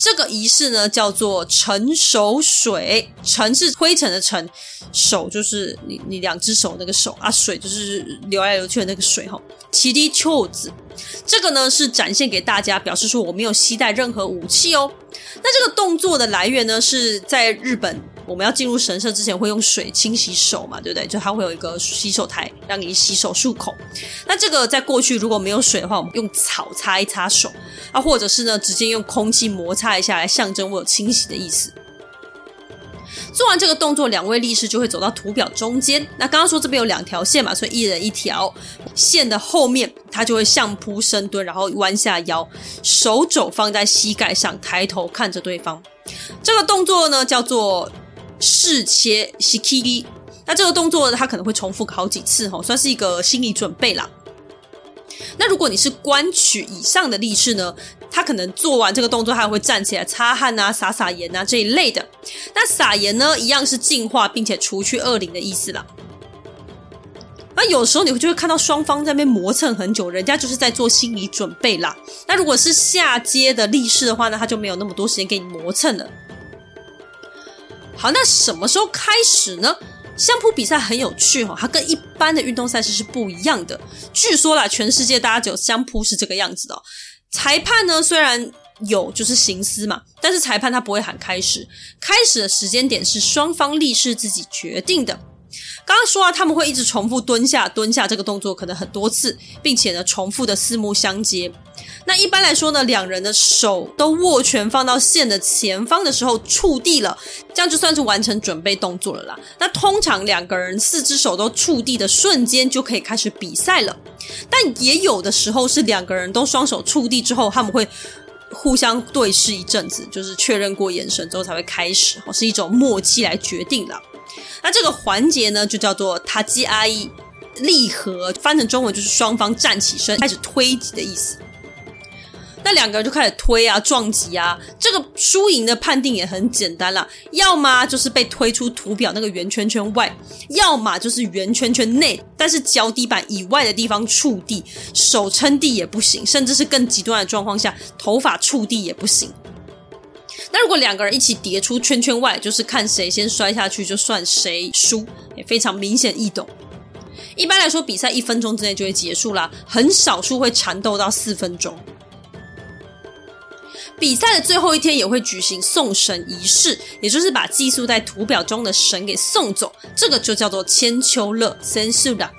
这个仪式呢叫做成熟水，成是灰尘的成，手就是你你两只手那个手啊，水就是流来流去的那个水哈。七滴秋子，这个呢是展现给大家，表示说我没有携带任何武器哦。那这个动作的来源呢是在日本。我们要进入神社之前会用水清洗手嘛，对不对？就它会有一个洗手台让你洗手漱口。那这个在过去如果没有水的话，我们用草擦一擦手啊，或者是呢直接用空气摩擦一下来象征我有清洗的意思。做完这个动作，两位力士就会走到图表中间。那刚刚说这边有两条线嘛，所以一人一条线的后面，他就会相扑深蹲，然后弯下腰，手肘放在膝盖上，抬头看着对方。这个动作呢叫做。试切西 kiri。那这个动作它可能会重复好几次，哈，算是一个心理准备啦。那如果你是官取以上的力士呢，他可能做完这个动作，他还会站起来擦汗啊、撒撒盐啊这一类的。那撒盐呢，一样是净化并且除去恶灵的意思啦。那有时候你会就会看到双方在那边磨蹭很久，人家就是在做心理准备啦。那如果是下阶的力士的话呢，他就没有那么多时间给你磨蹭了。好，那什么时候开始呢？相扑比赛很有趣哈，它跟一般的运动赛事是不一样的。据说啦，全世界大家只有相扑是这个样子的。裁判呢，虽然有就是行司嘛，但是裁判他不会喊开始，开始的时间点是双方立誓自己决定的。刚刚说啊，他们会一直重复蹲下蹲下这个动作，可能很多次，并且呢，重复的四目相接。那一般来说呢，两人的手都握拳放到线的前方的时候触地了，这样就算是完成准备动作了啦。那通常两个人四只手都触地的瞬间就可以开始比赛了，但也有的时候是两个人都双手触地之后，他们会互相对视一阵子，就是确认过眼神之后才会开始，是一种默契来决定的。那这个环节呢，就叫做塔基阿伊立合，翻成中文就是双方站起身开始推挤的意思。那两个人就开始推啊、撞击啊，这个输赢的判定也很简单啦，要么就是被推出图表那个圆圈圈外，要么就是圆圈圈内，但是脚底板以外的地方触地，手撑地也不行，甚至是更极端的状况下，头发触地也不行。那如果两个人一起叠出圈圈外，就是看谁先摔下去就算谁输，也非常明显易懂。一般来说，比赛一分钟之内就会结束啦，很少数会缠斗到四分钟。比赛的最后一天也会举行送神仪式，也就是把寄宿在图表中的神给送走，这个就叫做千秋乐千秋楽。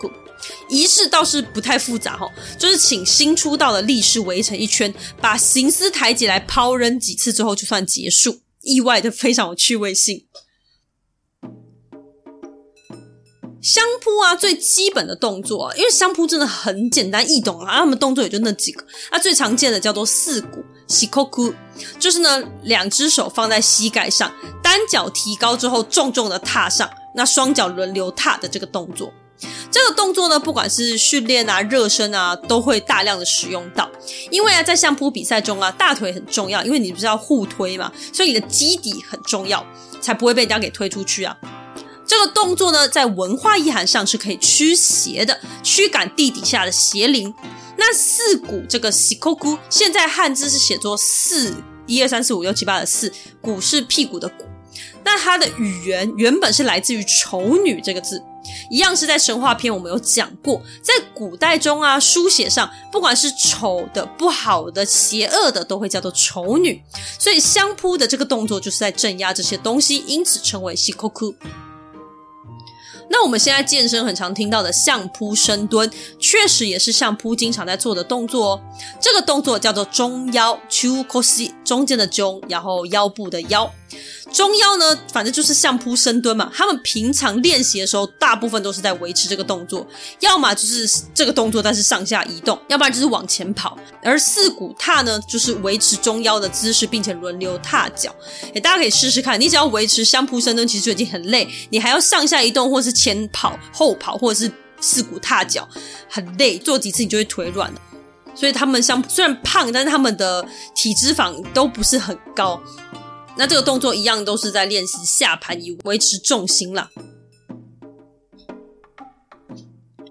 仪式倒是不太复杂哈，就是请新出道的力士围成一圈，把行司抬起来抛扔几次之后就算结束。意外的非常有趣味性。相扑啊，最基本的动作啊，因为相扑真的很简单易懂啊，他们动作也就那几个。那最常见的叫做四股 shikoku，就是呢，两只手放在膝盖上，单脚提高之后重重的踏上，那双脚轮流踏的这个动作。这个动作呢，不管是训练啊、热身啊，都会大量的使用到。因为啊，在相扑比赛中啊，大腿很重要，因为你不是要互推嘛，所以你的基底很重要，才不会被人家给推出去啊。这个动作呢，在文化意涵上是可以驱邪的，驱赶地底下的邪灵。那四股这个西扣股，现在汉字是写作四一二三四五六七八的四，股是屁股的股。那它的语言原本是来自于丑女这个字。一样是在神话篇，我们有讲过，在古代中啊，书写上不管是丑的、不好的、邪恶的，都会叫做丑女。所以相扑的这个动作就是在镇压这些东西，因此称为西扣库。那我们现在健身很常听到的相扑深蹲，确实也是相扑经常在做的动作哦。这个动作叫做中腰 chukoshi，中间的中，然后腰部的腰。中腰呢，反正就是相扑深蹲嘛。他们平常练习的时候，大部分都是在维持这个动作，要么就是这个动作，但是上下移动，要不然就是往前跑。而四股踏呢，就是维持中腰的姿势，并且轮流踏脚。诶，大家可以试试看，你只要维持相扑深蹲，其实就已经很累，你还要上下移动，或是前跑、后跑，或者是四股踏脚，很累。做几次你就会腿软了。所以他们相虽然胖，但是他们的体脂肪都不是很高。那这个动作一样都是在练习下盘以维持重心啦。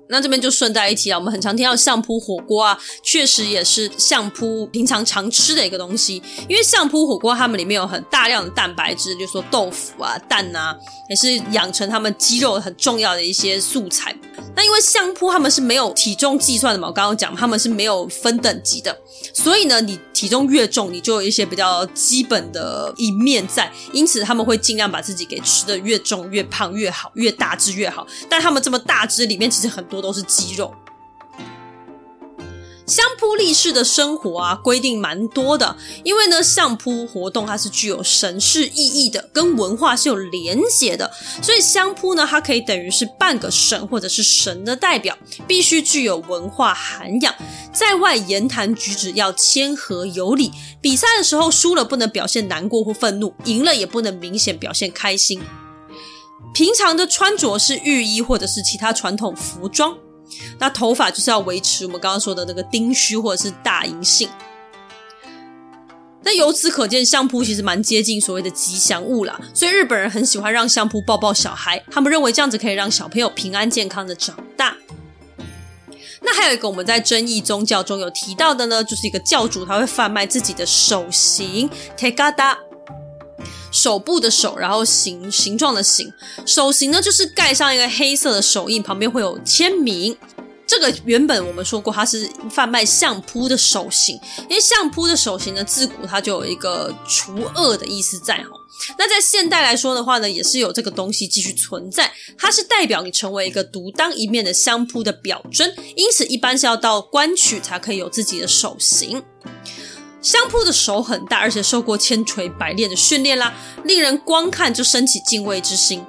那这边就顺带一提啊，我们很常听到相扑火锅啊，确实也是相扑平常常吃的一个东西。因为相扑火锅它们里面有很大量的蛋白质，比如说豆腐啊、蛋啊，也是养成他们肌肉很重要的一些素材。那因为相扑他们是没有体重计算的嘛，我刚刚讲他们是没有分等级的，所以呢，你体重越重，你就有一些比较基本的一面在，因此他们会尽量把自己给吃的越重越胖越好，越大只越好。但他们这么大只里面其实很多都是肌肉。相扑力士的生活啊，规定蛮多的，因为呢，相扑活动它是具有神事意义的，跟文化是有连结的，所以相扑呢，它可以等于是半个神或者是神的代表，必须具有文化涵养，在外言谈举止要谦和有礼，比赛的时候输了不能表现难过或愤怒，赢了也不能明显表现开心。平常的穿着是浴衣或者是其他传统服装。那头发就是要维持我们刚刚说的那个丁须或者是大银杏。那由此可见，相扑其实蛮接近所谓的吉祥物啦，所以日本人很喜欢让相扑抱抱小孩，他们认为这样子可以让小朋友平安健康的长大。那还有一个我们在争议宗教中有提到的呢，就是一个教主他会贩卖自己的手型，tegata，手部的手，然后形形状的形，手形呢就是盖上一个黑色的手印，旁边会有签名。这个原本我们说过，它是贩卖相扑的手形，因为相扑的手形呢，自古它就有一个除恶的意思在哈。那在现代来说的话呢，也是有这个东西继续存在，它是代表你成为一个独当一面的相扑的表征，因此一般是要到官曲才可以有自己的手形。相扑的手很大，而且受过千锤百炼的训练啦，令人光看就升起敬畏之心。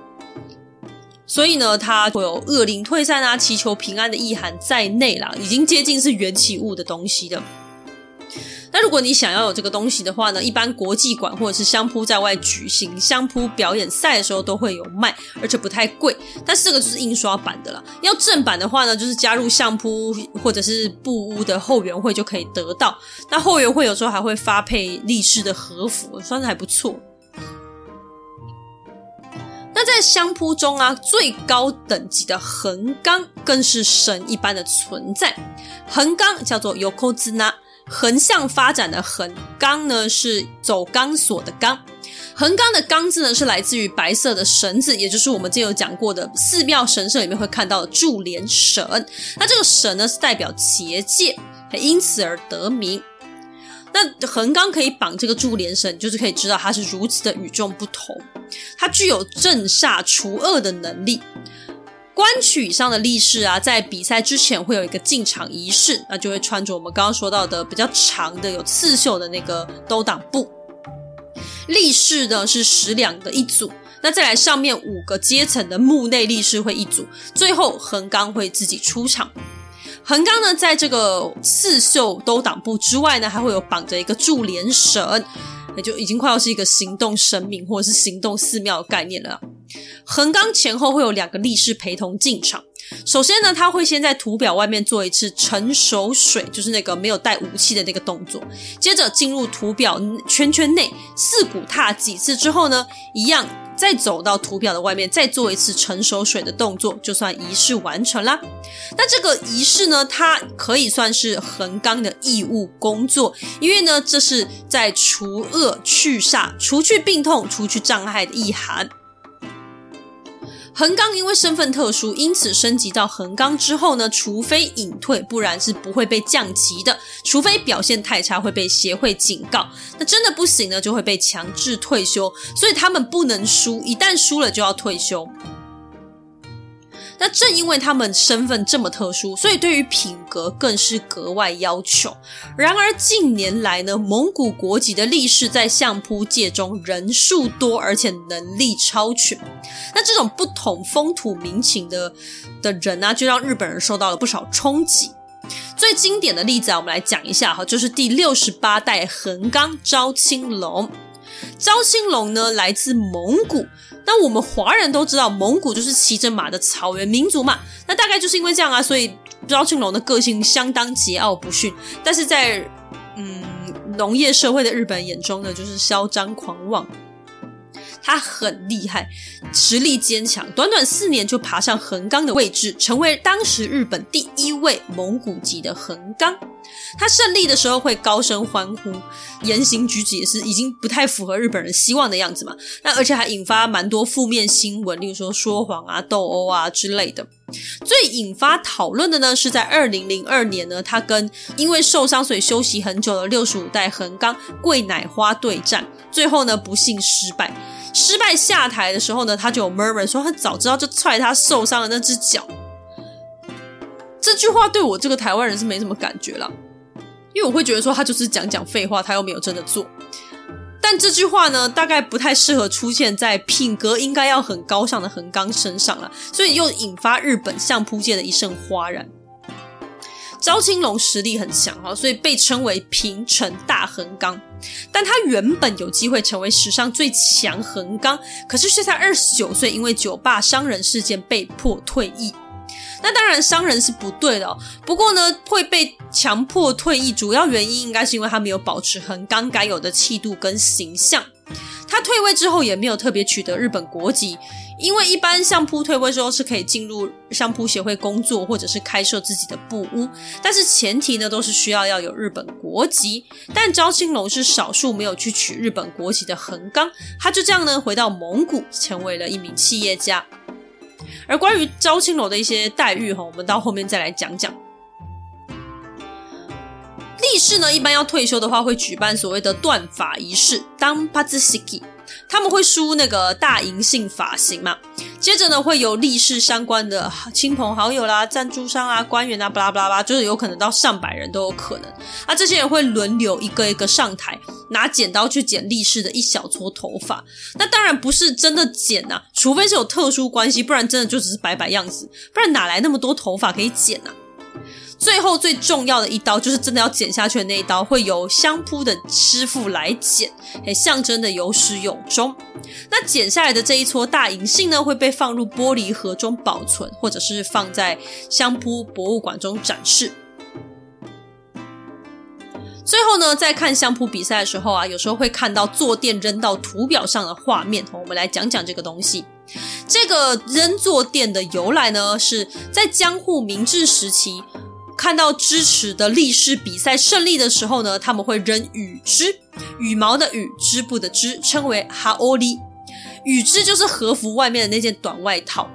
所以呢，它会有恶灵退散啊、祈求平安的意涵在内啦，已经接近是缘起物的东西的。那如果你想要有这个东西的话呢，一般国际馆或者是相扑在外举行相扑表演赛的时候都会有卖，而且不太贵。但是这个就是印刷版的啦，要正版的话呢，就是加入相扑或者是布屋的后援会就可以得到。那后援会有时候还会发配力士的和服，算是还不错。那在相扑中啊，最高等级的横纲更是神一般的存在。横纲叫做 yokozuna，横向发展的横，纲呢是走钢索的钢。横纲的纲字呢是来自于白色的绳子，也就是我们之前有讲过的寺庙神社里面会看到的柱连绳。那这个绳呢是代表结界，因此而得名。那横纲可以绑这个注连绳，就是可以知道它是如此的与众不同。它具有镇煞除恶的能力。官曲以上的力士啊，在比赛之前会有一个进场仪式，那就会穿着我们刚刚说到的比较长的、有刺绣的那个兜裆布。力士呢是十两的一组，那再来上面五个阶层的幕内力士会一组，最后横纲会自己出场。横纲呢，在这个刺绣兜裆布之外呢，还会有绑着一个柱连绳，也就已经快要是一个行动神明或者是行动寺庙的概念了。横纲前后会有两个力士陪同进场。首先呢，他会先在图表外面做一次成熟水，就是那个没有带武器的那个动作。接着进入图表圈圈内，四股踏几次之后呢，一样。再走到图表的外面，再做一次成熟水的动作，就算仪式完成啦。那这个仪式呢，它可以算是横纲的义务工作，因为呢，这是在除恶去煞、除去病痛、除去障碍的意涵。横纲因为身份特殊，因此升级到横纲之后呢，除非隐退，不然是不会被降级的。除非表现太差，会被协会警告。那真的不行呢，就会被强制退休。所以他们不能输，一旦输了就要退休。那正因为他们身份这么特殊，所以对于品格更是格外要求。然而近年来呢，蒙古国籍的力士在相扑界中人数多，而且能力超群。那这种不同风土民情的的人呢、就让日本人受到了不少冲击。最经典的例子啊，我们来讲一下哈，就是第六十八代横纲招青龙。招庆龙呢，来自蒙古。那我们华人都知道，蒙古就是骑着马的草原民族嘛。那大概就是因为这样啊，所以招庆龙的个性相当桀骜不驯。但是在嗯农业社会的日本眼中呢，就是嚣张狂妄。他很厉害，实力坚强，短短四年就爬上横纲的位置，成为当时日本第一位蒙古籍的横纲。他胜利的时候会高声欢呼，言行举止也是已经不太符合日本人希望的样子嘛。那而且还引发蛮多负面新闻，例如说说谎啊、斗殴啊之类的。最引发讨论的呢，是在二零零二年呢，他跟因为受伤所以休息很久的六十五代横纲桂乃花对战，最后呢不幸失败。失败下台的时候呢，他就有 murmur 说他早知道就踹他受伤的那只脚。这句话对我这个台湾人是没什么感觉了，因为我会觉得说他就是讲讲废话，他又没有真的做。但这句话呢，大概不太适合出现在品格应该要很高尚的横纲身上了，所以又引发日本相扑界的一阵哗然。招青龙实力很强哈，所以被称为平成大横纲。但他原本有机会成为史上最强横纲，可是却在二十九岁因为酒吧伤人事件被迫退役。那当然伤人是不对的，不过呢，会被强迫退役，主要原因应该是因为他没有保持横纲该有的气度跟形象。他退位之后也没有特别取得日本国籍。因为一般相扑退位之后是可以进入相扑协会工作，或者是开设自己的部屋，但是前提呢都是需要要有日本国籍。但招青龙是少数没有去取日本国籍的横纲，他就这样呢回到蒙古，成为了一名企业家。而关于招青楼的一些待遇哈，我们到后面再来讲讲。力士呢一般要退休的话，会举办所谓的断法仪式，当帕兹西基。他们会梳那个大银杏发型嘛，接着呢会有力士相关的亲朋好友啦、赞助商啊、官员啊，巴拉巴拉巴，就是有可能到上百人都有可能。啊，这些人会轮流一个一个上台，拿剪刀去剪力士的一小撮头发。那当然不是真的剪呐，除非是有特殊关系，不然真的就只是摆摆样子，不然哪来那么多头发可以剪啊？最后最重要的一刀，就是真的要剪下去的那一刀，会由相扑的师傅来剪，诶，象征的有始有终。那剪下来的这一撮大银杏呢，会被放入玻璃盒中保存，或者是放在相扑博物馆中展示。最后呢，在看相扑比赛的时候啊，有时候会看到坐垫扔到图表上的画面，我们来讲讲这个东西。这个扔坐垫的由来呢，是在江户明治时期。看到支持的力士比赛胜利的时候呢，他们会扔羽织，羽毛的羽，织布的织，称为哈欧里。羽织就是和服外面的那件短外套。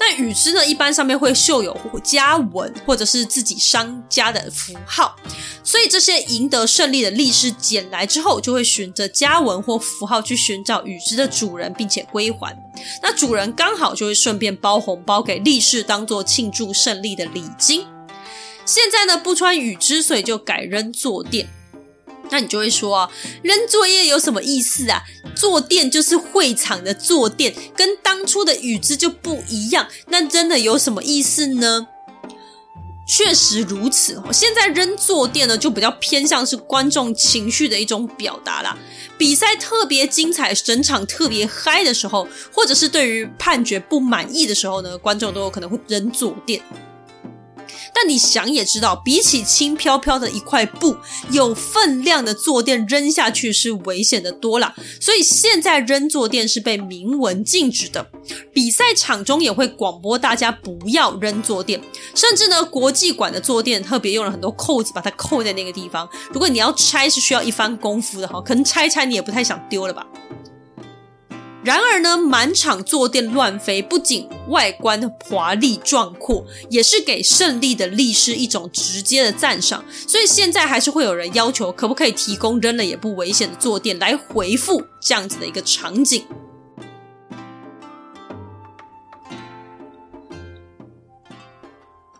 那羽织呢，一般上面会绣有家纹或者是自己商家的符号，所以这些赢得胜利的力士捡来之后，就会循着家纹或符号去寻找羽织的主人，并且归还。那主人刚好就会顺便包红包给力士，当做庆祝胜利的礼金。现在呢，不穿羽织，所以就改扔坐垫。那你就会说啊，扔坐垫有什么意思啊？坐垫就是会场的坐垫，跟当初的羽织就不一样。那真的有什么意思呢？确实如此哦。现在扔坐垫呢，就比较偏向是观众情绪的一种表达啦。比赛特别精彩，整场特别嗨的时候，或者是对于判决不满意的时候呢，观众都有可能会扔坐垫。但你想也知道，比起轻飘飘的一块布，有分量的坐垫扔下去是危险的多了。所以现在扔坐垫是被明文禁止的。比赛场中也会广播大家不要扔坐垫，甚至呢，国际馆的坐垫特别用了很多扣子把它扣在那个地方。如果你要拆，是需要一番功夫的哈，可能拆拆你也不太想丢了吧。然而呢，满场坐垫乱飞，不仅外观华丽壮阔，也是给胜利的力士一种直接的赞赏。所以现在还是会有人要求，可不可以提供扔了也不危险的坐垫来回复这样子的一个场景。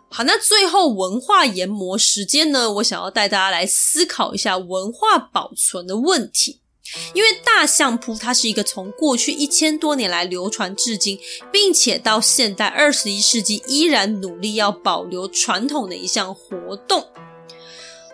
好，那最后文化研磨时间呢，我想要带大家来思考一下文化保存的问题。因为大相扑它是一个从过去一千多年来流传至今，并且到现代二十一世纪依然努力要保留传统的一项活动。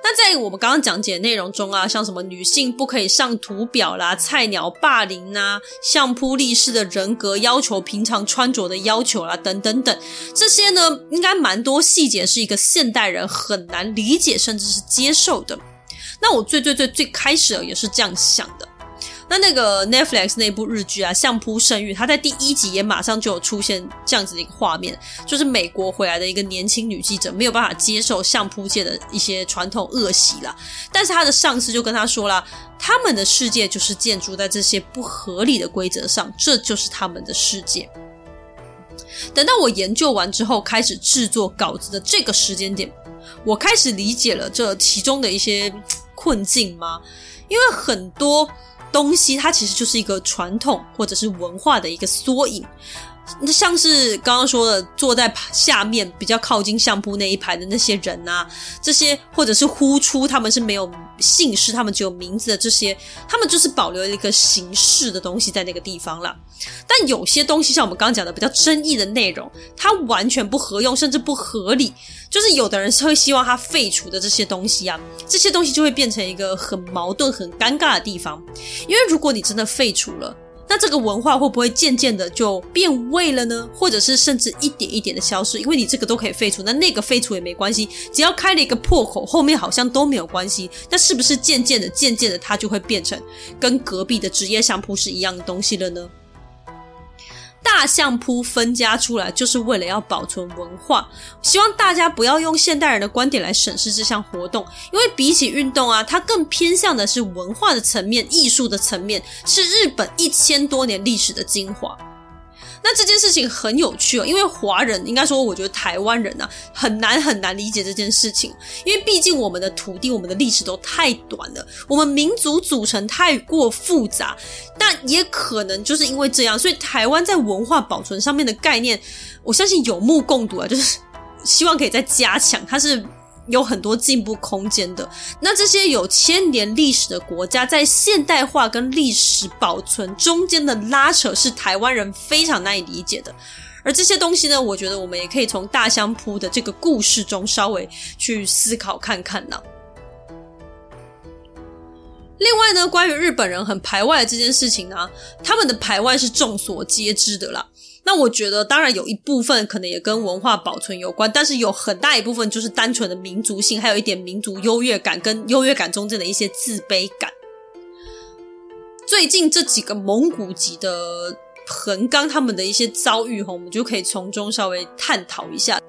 那在我们刚刚讲解的内容中啊，像什么女性不可以上图表啦、菜鸟霸凌啊、相扑力士的人格要求、平常穿着的要求啦，等等等，这些呢，应该蛮多细节是一个现代人很难理解甚至是接受的。那我最最最最开始也是这样想的。那那个 Netflix 那部日剧啊，《相扑圣域》，它在第一集也马上就有出现这样子的一个画面，就是美国回来的一个年轻女记者没有办法接受相扑界的一些传统恶习啦，但是她的上司就跟她说啦，他们的世界就是建筑在这些不合理的规则上，这就是他们的世界。等到我研究完之后，开始制作稿子的这个时间点，我开始理解了这其中的一些困境吗？因为很多。东西它其实就是一个传统或者是文化的一个缩影，那像是刚刚说的，坐在下面比较靠近相扑那一排的那些人啊，这些或者是呼出他们是没有姓氏，他们只有名字的这些，他们就是保留一个形式的东西在那个地方了。但有些东西，像我们刚刚讲的比较争议的内容，它完全不合用，甚至不合理。就是有的人是会希望它废除的这些东西啊，这些东西就会变成一个很矛盾、很尴尬的地方。因为如果你真的废除了，那这个文化会不会渐渐的就变味了呢？或者是甚至一点一点的消失？因为你这个都可以废除，那那个废除也没关系，只要开了一个破口，后面好像都没有关系。那是不是渐渐的、渐渐的，它就会变成跟隔壁的职业相扑是一样的东西了呢？大相扑分家出来，就是为了要保存文化。希望大家不要用现代人的观点来审视这项活动，因为比起运动啊，它更偏向的是文化的层面、艺术的层面，是日本一千多年历史的精华。那这件事情很有趣哦，因为华人应该说，我觉得台湾人啊很难很难理解这件事情，因为毕竟我们的土地、我们的历史都太短了，我们民族组成太过复杂，但也可能就是因为这样，所以台湾在文化保存上面的概念，我相信有目共睹啊，就是希望可以再加强，它是。有很多进步空间的。那这些有千年历史的国家，在现代化跟历史保存中间的拉扯，是台湾人非常难以理解的。而这些东西呢，我觉得我们也可以从大相扑的这个故事中稍微去思考看看呢。另外呢，关于日本人很排外的这件事情呢，他们的排外是众所皆知的啦。那我觉得，当然有一部分可能也跟文化保存有关，但是有很大一部分就是单纯的民族性，还有一点民族优越感跟优越感中间的一些自卑感。最近这几个蒙古籍的横纲他们的一些遭遇，哈，我们就可以从中稍微探讨一下。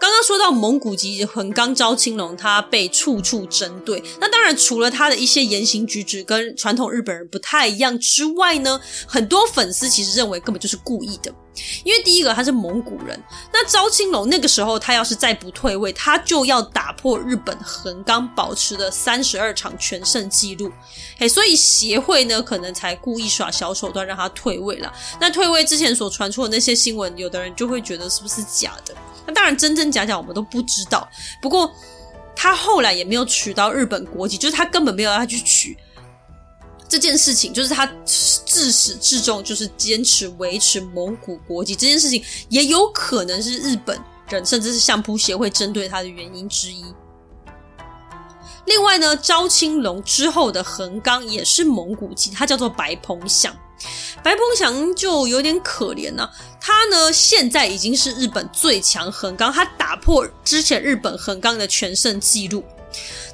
刚刚说到蒙古籍横纲招青龙，他被处处针对。那当然，除了他的一些言行举止跟传统日本人不太一样之外呢，很多粉丝其实认为根本就是故意的。因为第一个他是蒙古人，那招青龙那个时候他要是再不退位，他就要打破日本横纲保持的三十二场全胜纪录。哎，所以协会呢可能才故意耍小手段让他退位了。那退位之前所传出的那些新闻，有的人就会觉得是不是假的？那当然，真真假假我们都不知道。不过他后来也没有取到日本国籍，就是他根本没有要去取这件事情，就是他自始至终就是坚持维持蒙古国籍这件事情，也有可能是日本人甚至是相扑协会针对他的原因之一。另外呢，招青龙之后的横纲也是蒙古籍，他叫做白鹏翔。白鹏翔就有点可怜了，他呢现在已经是日本最强横纲，他打破之前日本横纲的全胜纪录，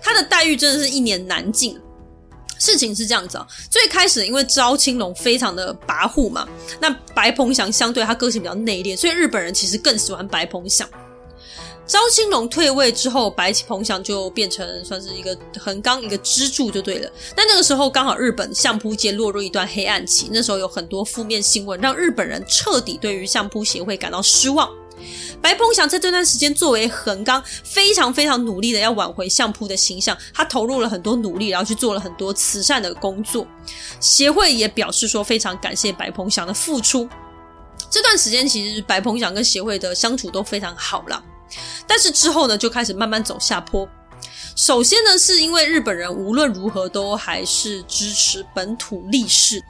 他的待遇真的是一言难尽。事情是这样子啊，最开始因为招青龙非常的跋扈嘛，那白鹏翔相对他个性比较内敛，所以日本人其实更喜欢白鹏翔。招青龙退位之后，白鹏翔就变成算是一个横纲一个支柱就对了。但那个时候刚好日本相扑界落入一段黑暗期，那时候有很多负面新闻，让日本人彻底对于相扑协会感到失望。白鹏翔在这段时间作为横纲，非常非常努力的要挽回相扑的形象，他投入了很多努力，然后去做了很多慈善的工作。协会也表示说非常感谢白鹏翔的付出。这段时间其实白鹏翔跟协会的相处都非常好了。但是之后呢，就开始慢慢走下坡。首先呢，是因为日本人无论如何都还是支持本土力士。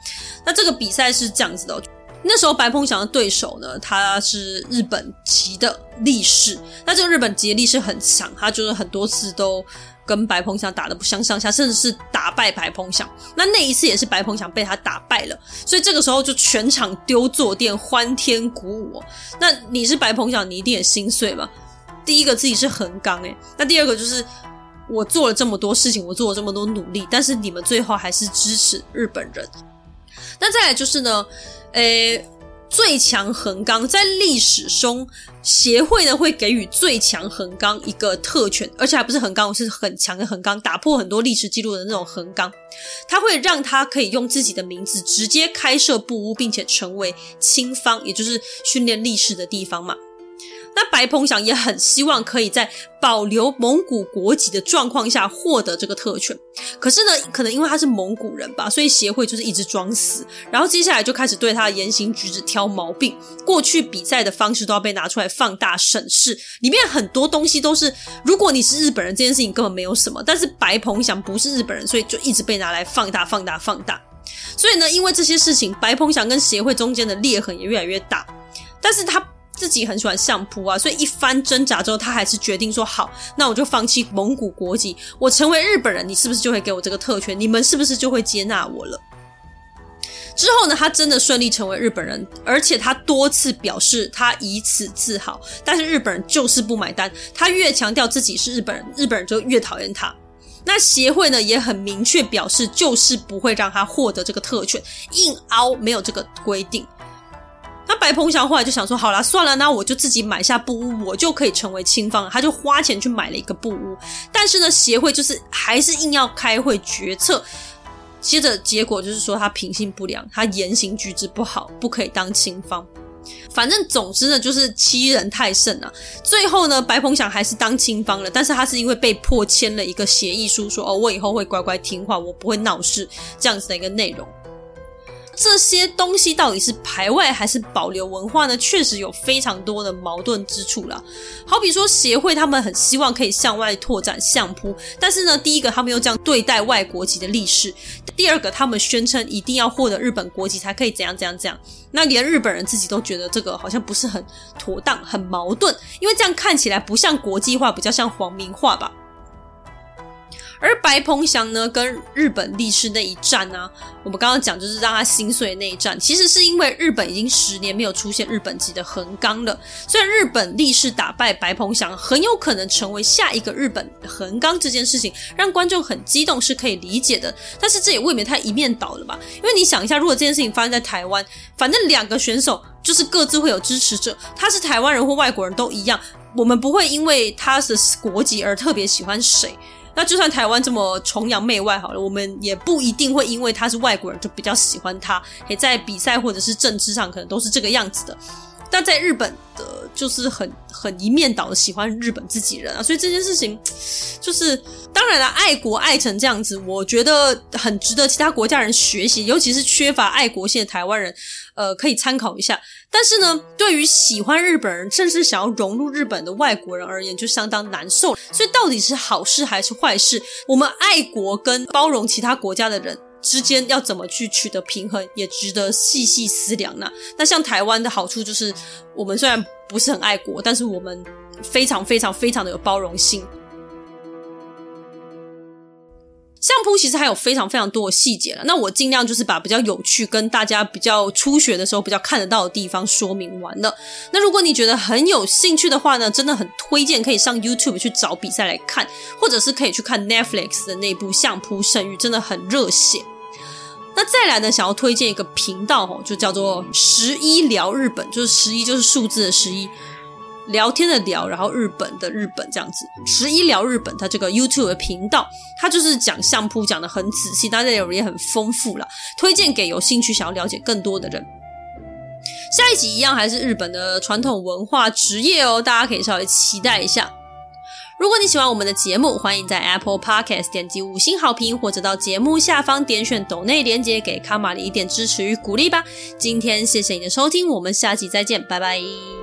那这个比赛是这样子的，那时候白鹏翔的对手呢，他是日本籍的力士。那这个日本籍的力士很强，他就是很多次都跟白鹏翔打得不相上下，甚至是打败白鹏翔。那那一次也是白鹏翔被他打败了，所以这个时候就全场丢坐垫，欢天鼓舞。那你是白鹏翔，你一定也心碎吧？第一个自己是横纲诶，那第二个就是我做了这么多事情，我做了这么多努力，但是你们最后还是支持日本人。那再来就是呢，诶，最强横纲在历史中协会呢会给予最强横纲一个特权，而且还不是横纲，我是很强的横纲，打破很多历史记录的那种横纲，他会让他可以用自己的名字直接开设布屋，并且成为青方，也就是训练力士的地方嘛。那白鹏翔也很希望可以在保留蒙古国籍的状况下获得这个特权。可是呢，可能因为他是蒙古人吧，所以协会就是一直装死，然后接下来就开始对他的言行举止挑毛病。过去比赛的方式都要被拿出来放大审视，里面很多东西都是，如果你是日本人，这件事情根本没有什么。但是白鹏翔不是日本人，所以就一直被拿来放大、放大、放大。所以呢，因为这些事情，白鹏翔跟协会中间的裂痕也越来越大。但是他自己很喜欢相扑啊，所以一番挣扎之后，他还是决定说：好，那我就放弃蒙古国籍，我成为日本人，你是不是就会给我这个特权？你们是不是就会接纳我了？之后呢，他真的顺利成为日本人，而且他多次表示他以此自豪。但是日本人就是不买单，他越强调自己是日本人，日本人就越讨厌他。那协会呢也很明确表示，就是不会让他获得这个特权，硬凹没有这个规定。那白鹏翔后来就想说，好啦，算了，那我就自己买下布屋，我就可以成为亲方了。他就花钱去买了一个布屋，但是呢，协会就是还是硬要开会决策。接着结果就是说他品性不良，他言行举止不好，不可以当亲方。反正总之呢，就是欺人太甚啊。最后呢，白鹏翔还是当亲方了，但是他是因为被迫签了一个协议书，说哦，我以后会乖乖听话，我不会闹事，这样子的一个内容。这些东西到底是排外还是保留文化呢？确实有非常多的矛盾之处啦。好比说协会他们很希望可以向外拓展相扑，但是呢，第一个他们又这样对待外国籍的力士；第二个他们宣称一定要获得日本国籍才可以怎样怎样怎样。那连日本人自己都觉得这个好像不是很妥当，很矛盾，因为这样看起来不像国际化，比较像皇民化吧。而白鹏翔呢，跟日本力士那一战呢、啊，我们刚刚讲就是让他心碎的那一战，其实是因为日本已经十年没有出现日本籍的横纲了。虽然日本力士打败白鹏翔，很有可能成为下一个日本横纲这件事情，让观众很激动是可以理解的。但是这也未免太一面倒了吧？因为你想一下，如果这件事情发生在台湾，反正两个选手就是各自会有支持者，他是台湾人或外国人都一样，我们不会因为他是国籍而特别喜欢谁。那就算台湾这么崇洋媚外好了，我们也不一定会因为他是外国人就比较喜欢他。也，在比赛或者是政治上，可能都是这个样子的。但在日本的，就是很很一面倒的喜欢日本自己人啊，所以这件事情，就是当然了，爱国爱成这样子，我觉得很值得其他国家人学习，尤其是缺乏爱国性的台湾人，呃，可以参考一下。但是呢，对于喜欢日本人，甚至想要融入日本的外国人而言，就相当难受。所以到底是好事还是坏事？我们爱国跟包容其他国家的人。之间要怎么去取得平衡，也值得细细思量呢。那像台湾的好处就是，我们虽然不是很爱国，但是我们非常非常非常的有包容性。相扑其实还有非常非常多的细节了，那我尽量就是把比较有趣跟大家比较初学的时候比较看得到的地方说明完了。那如果你觉得很有兴趣的话呢，真的很推荐可以上 YouTube 去找比赛来看，或者是可以去看 Netflix 的那部《相扑盛誉》，真的很热血。那再来呢，想要推荐一个频道哦，就叫做十一聊日本，就是十一就是数字的十一。聊天的聊，然后日本的日本这样子，十一聊日本，它这个 YouTube 的频道，它就是讲相扑，讲得很仔细，但内容也很丰富了，推荐给有兴趣想要了解更多的人。下一集一样还是日本的传统文化职业哦，大家可以稍微期待一下。如果你喜欢我们的节目，欢迎在 Apple Podcast 点击五星好评，或者到节目下方点选抖内连接，给卡玛里一点支持与鼓励吧。今天谢谢你的收听，我们下集再见，拜拜。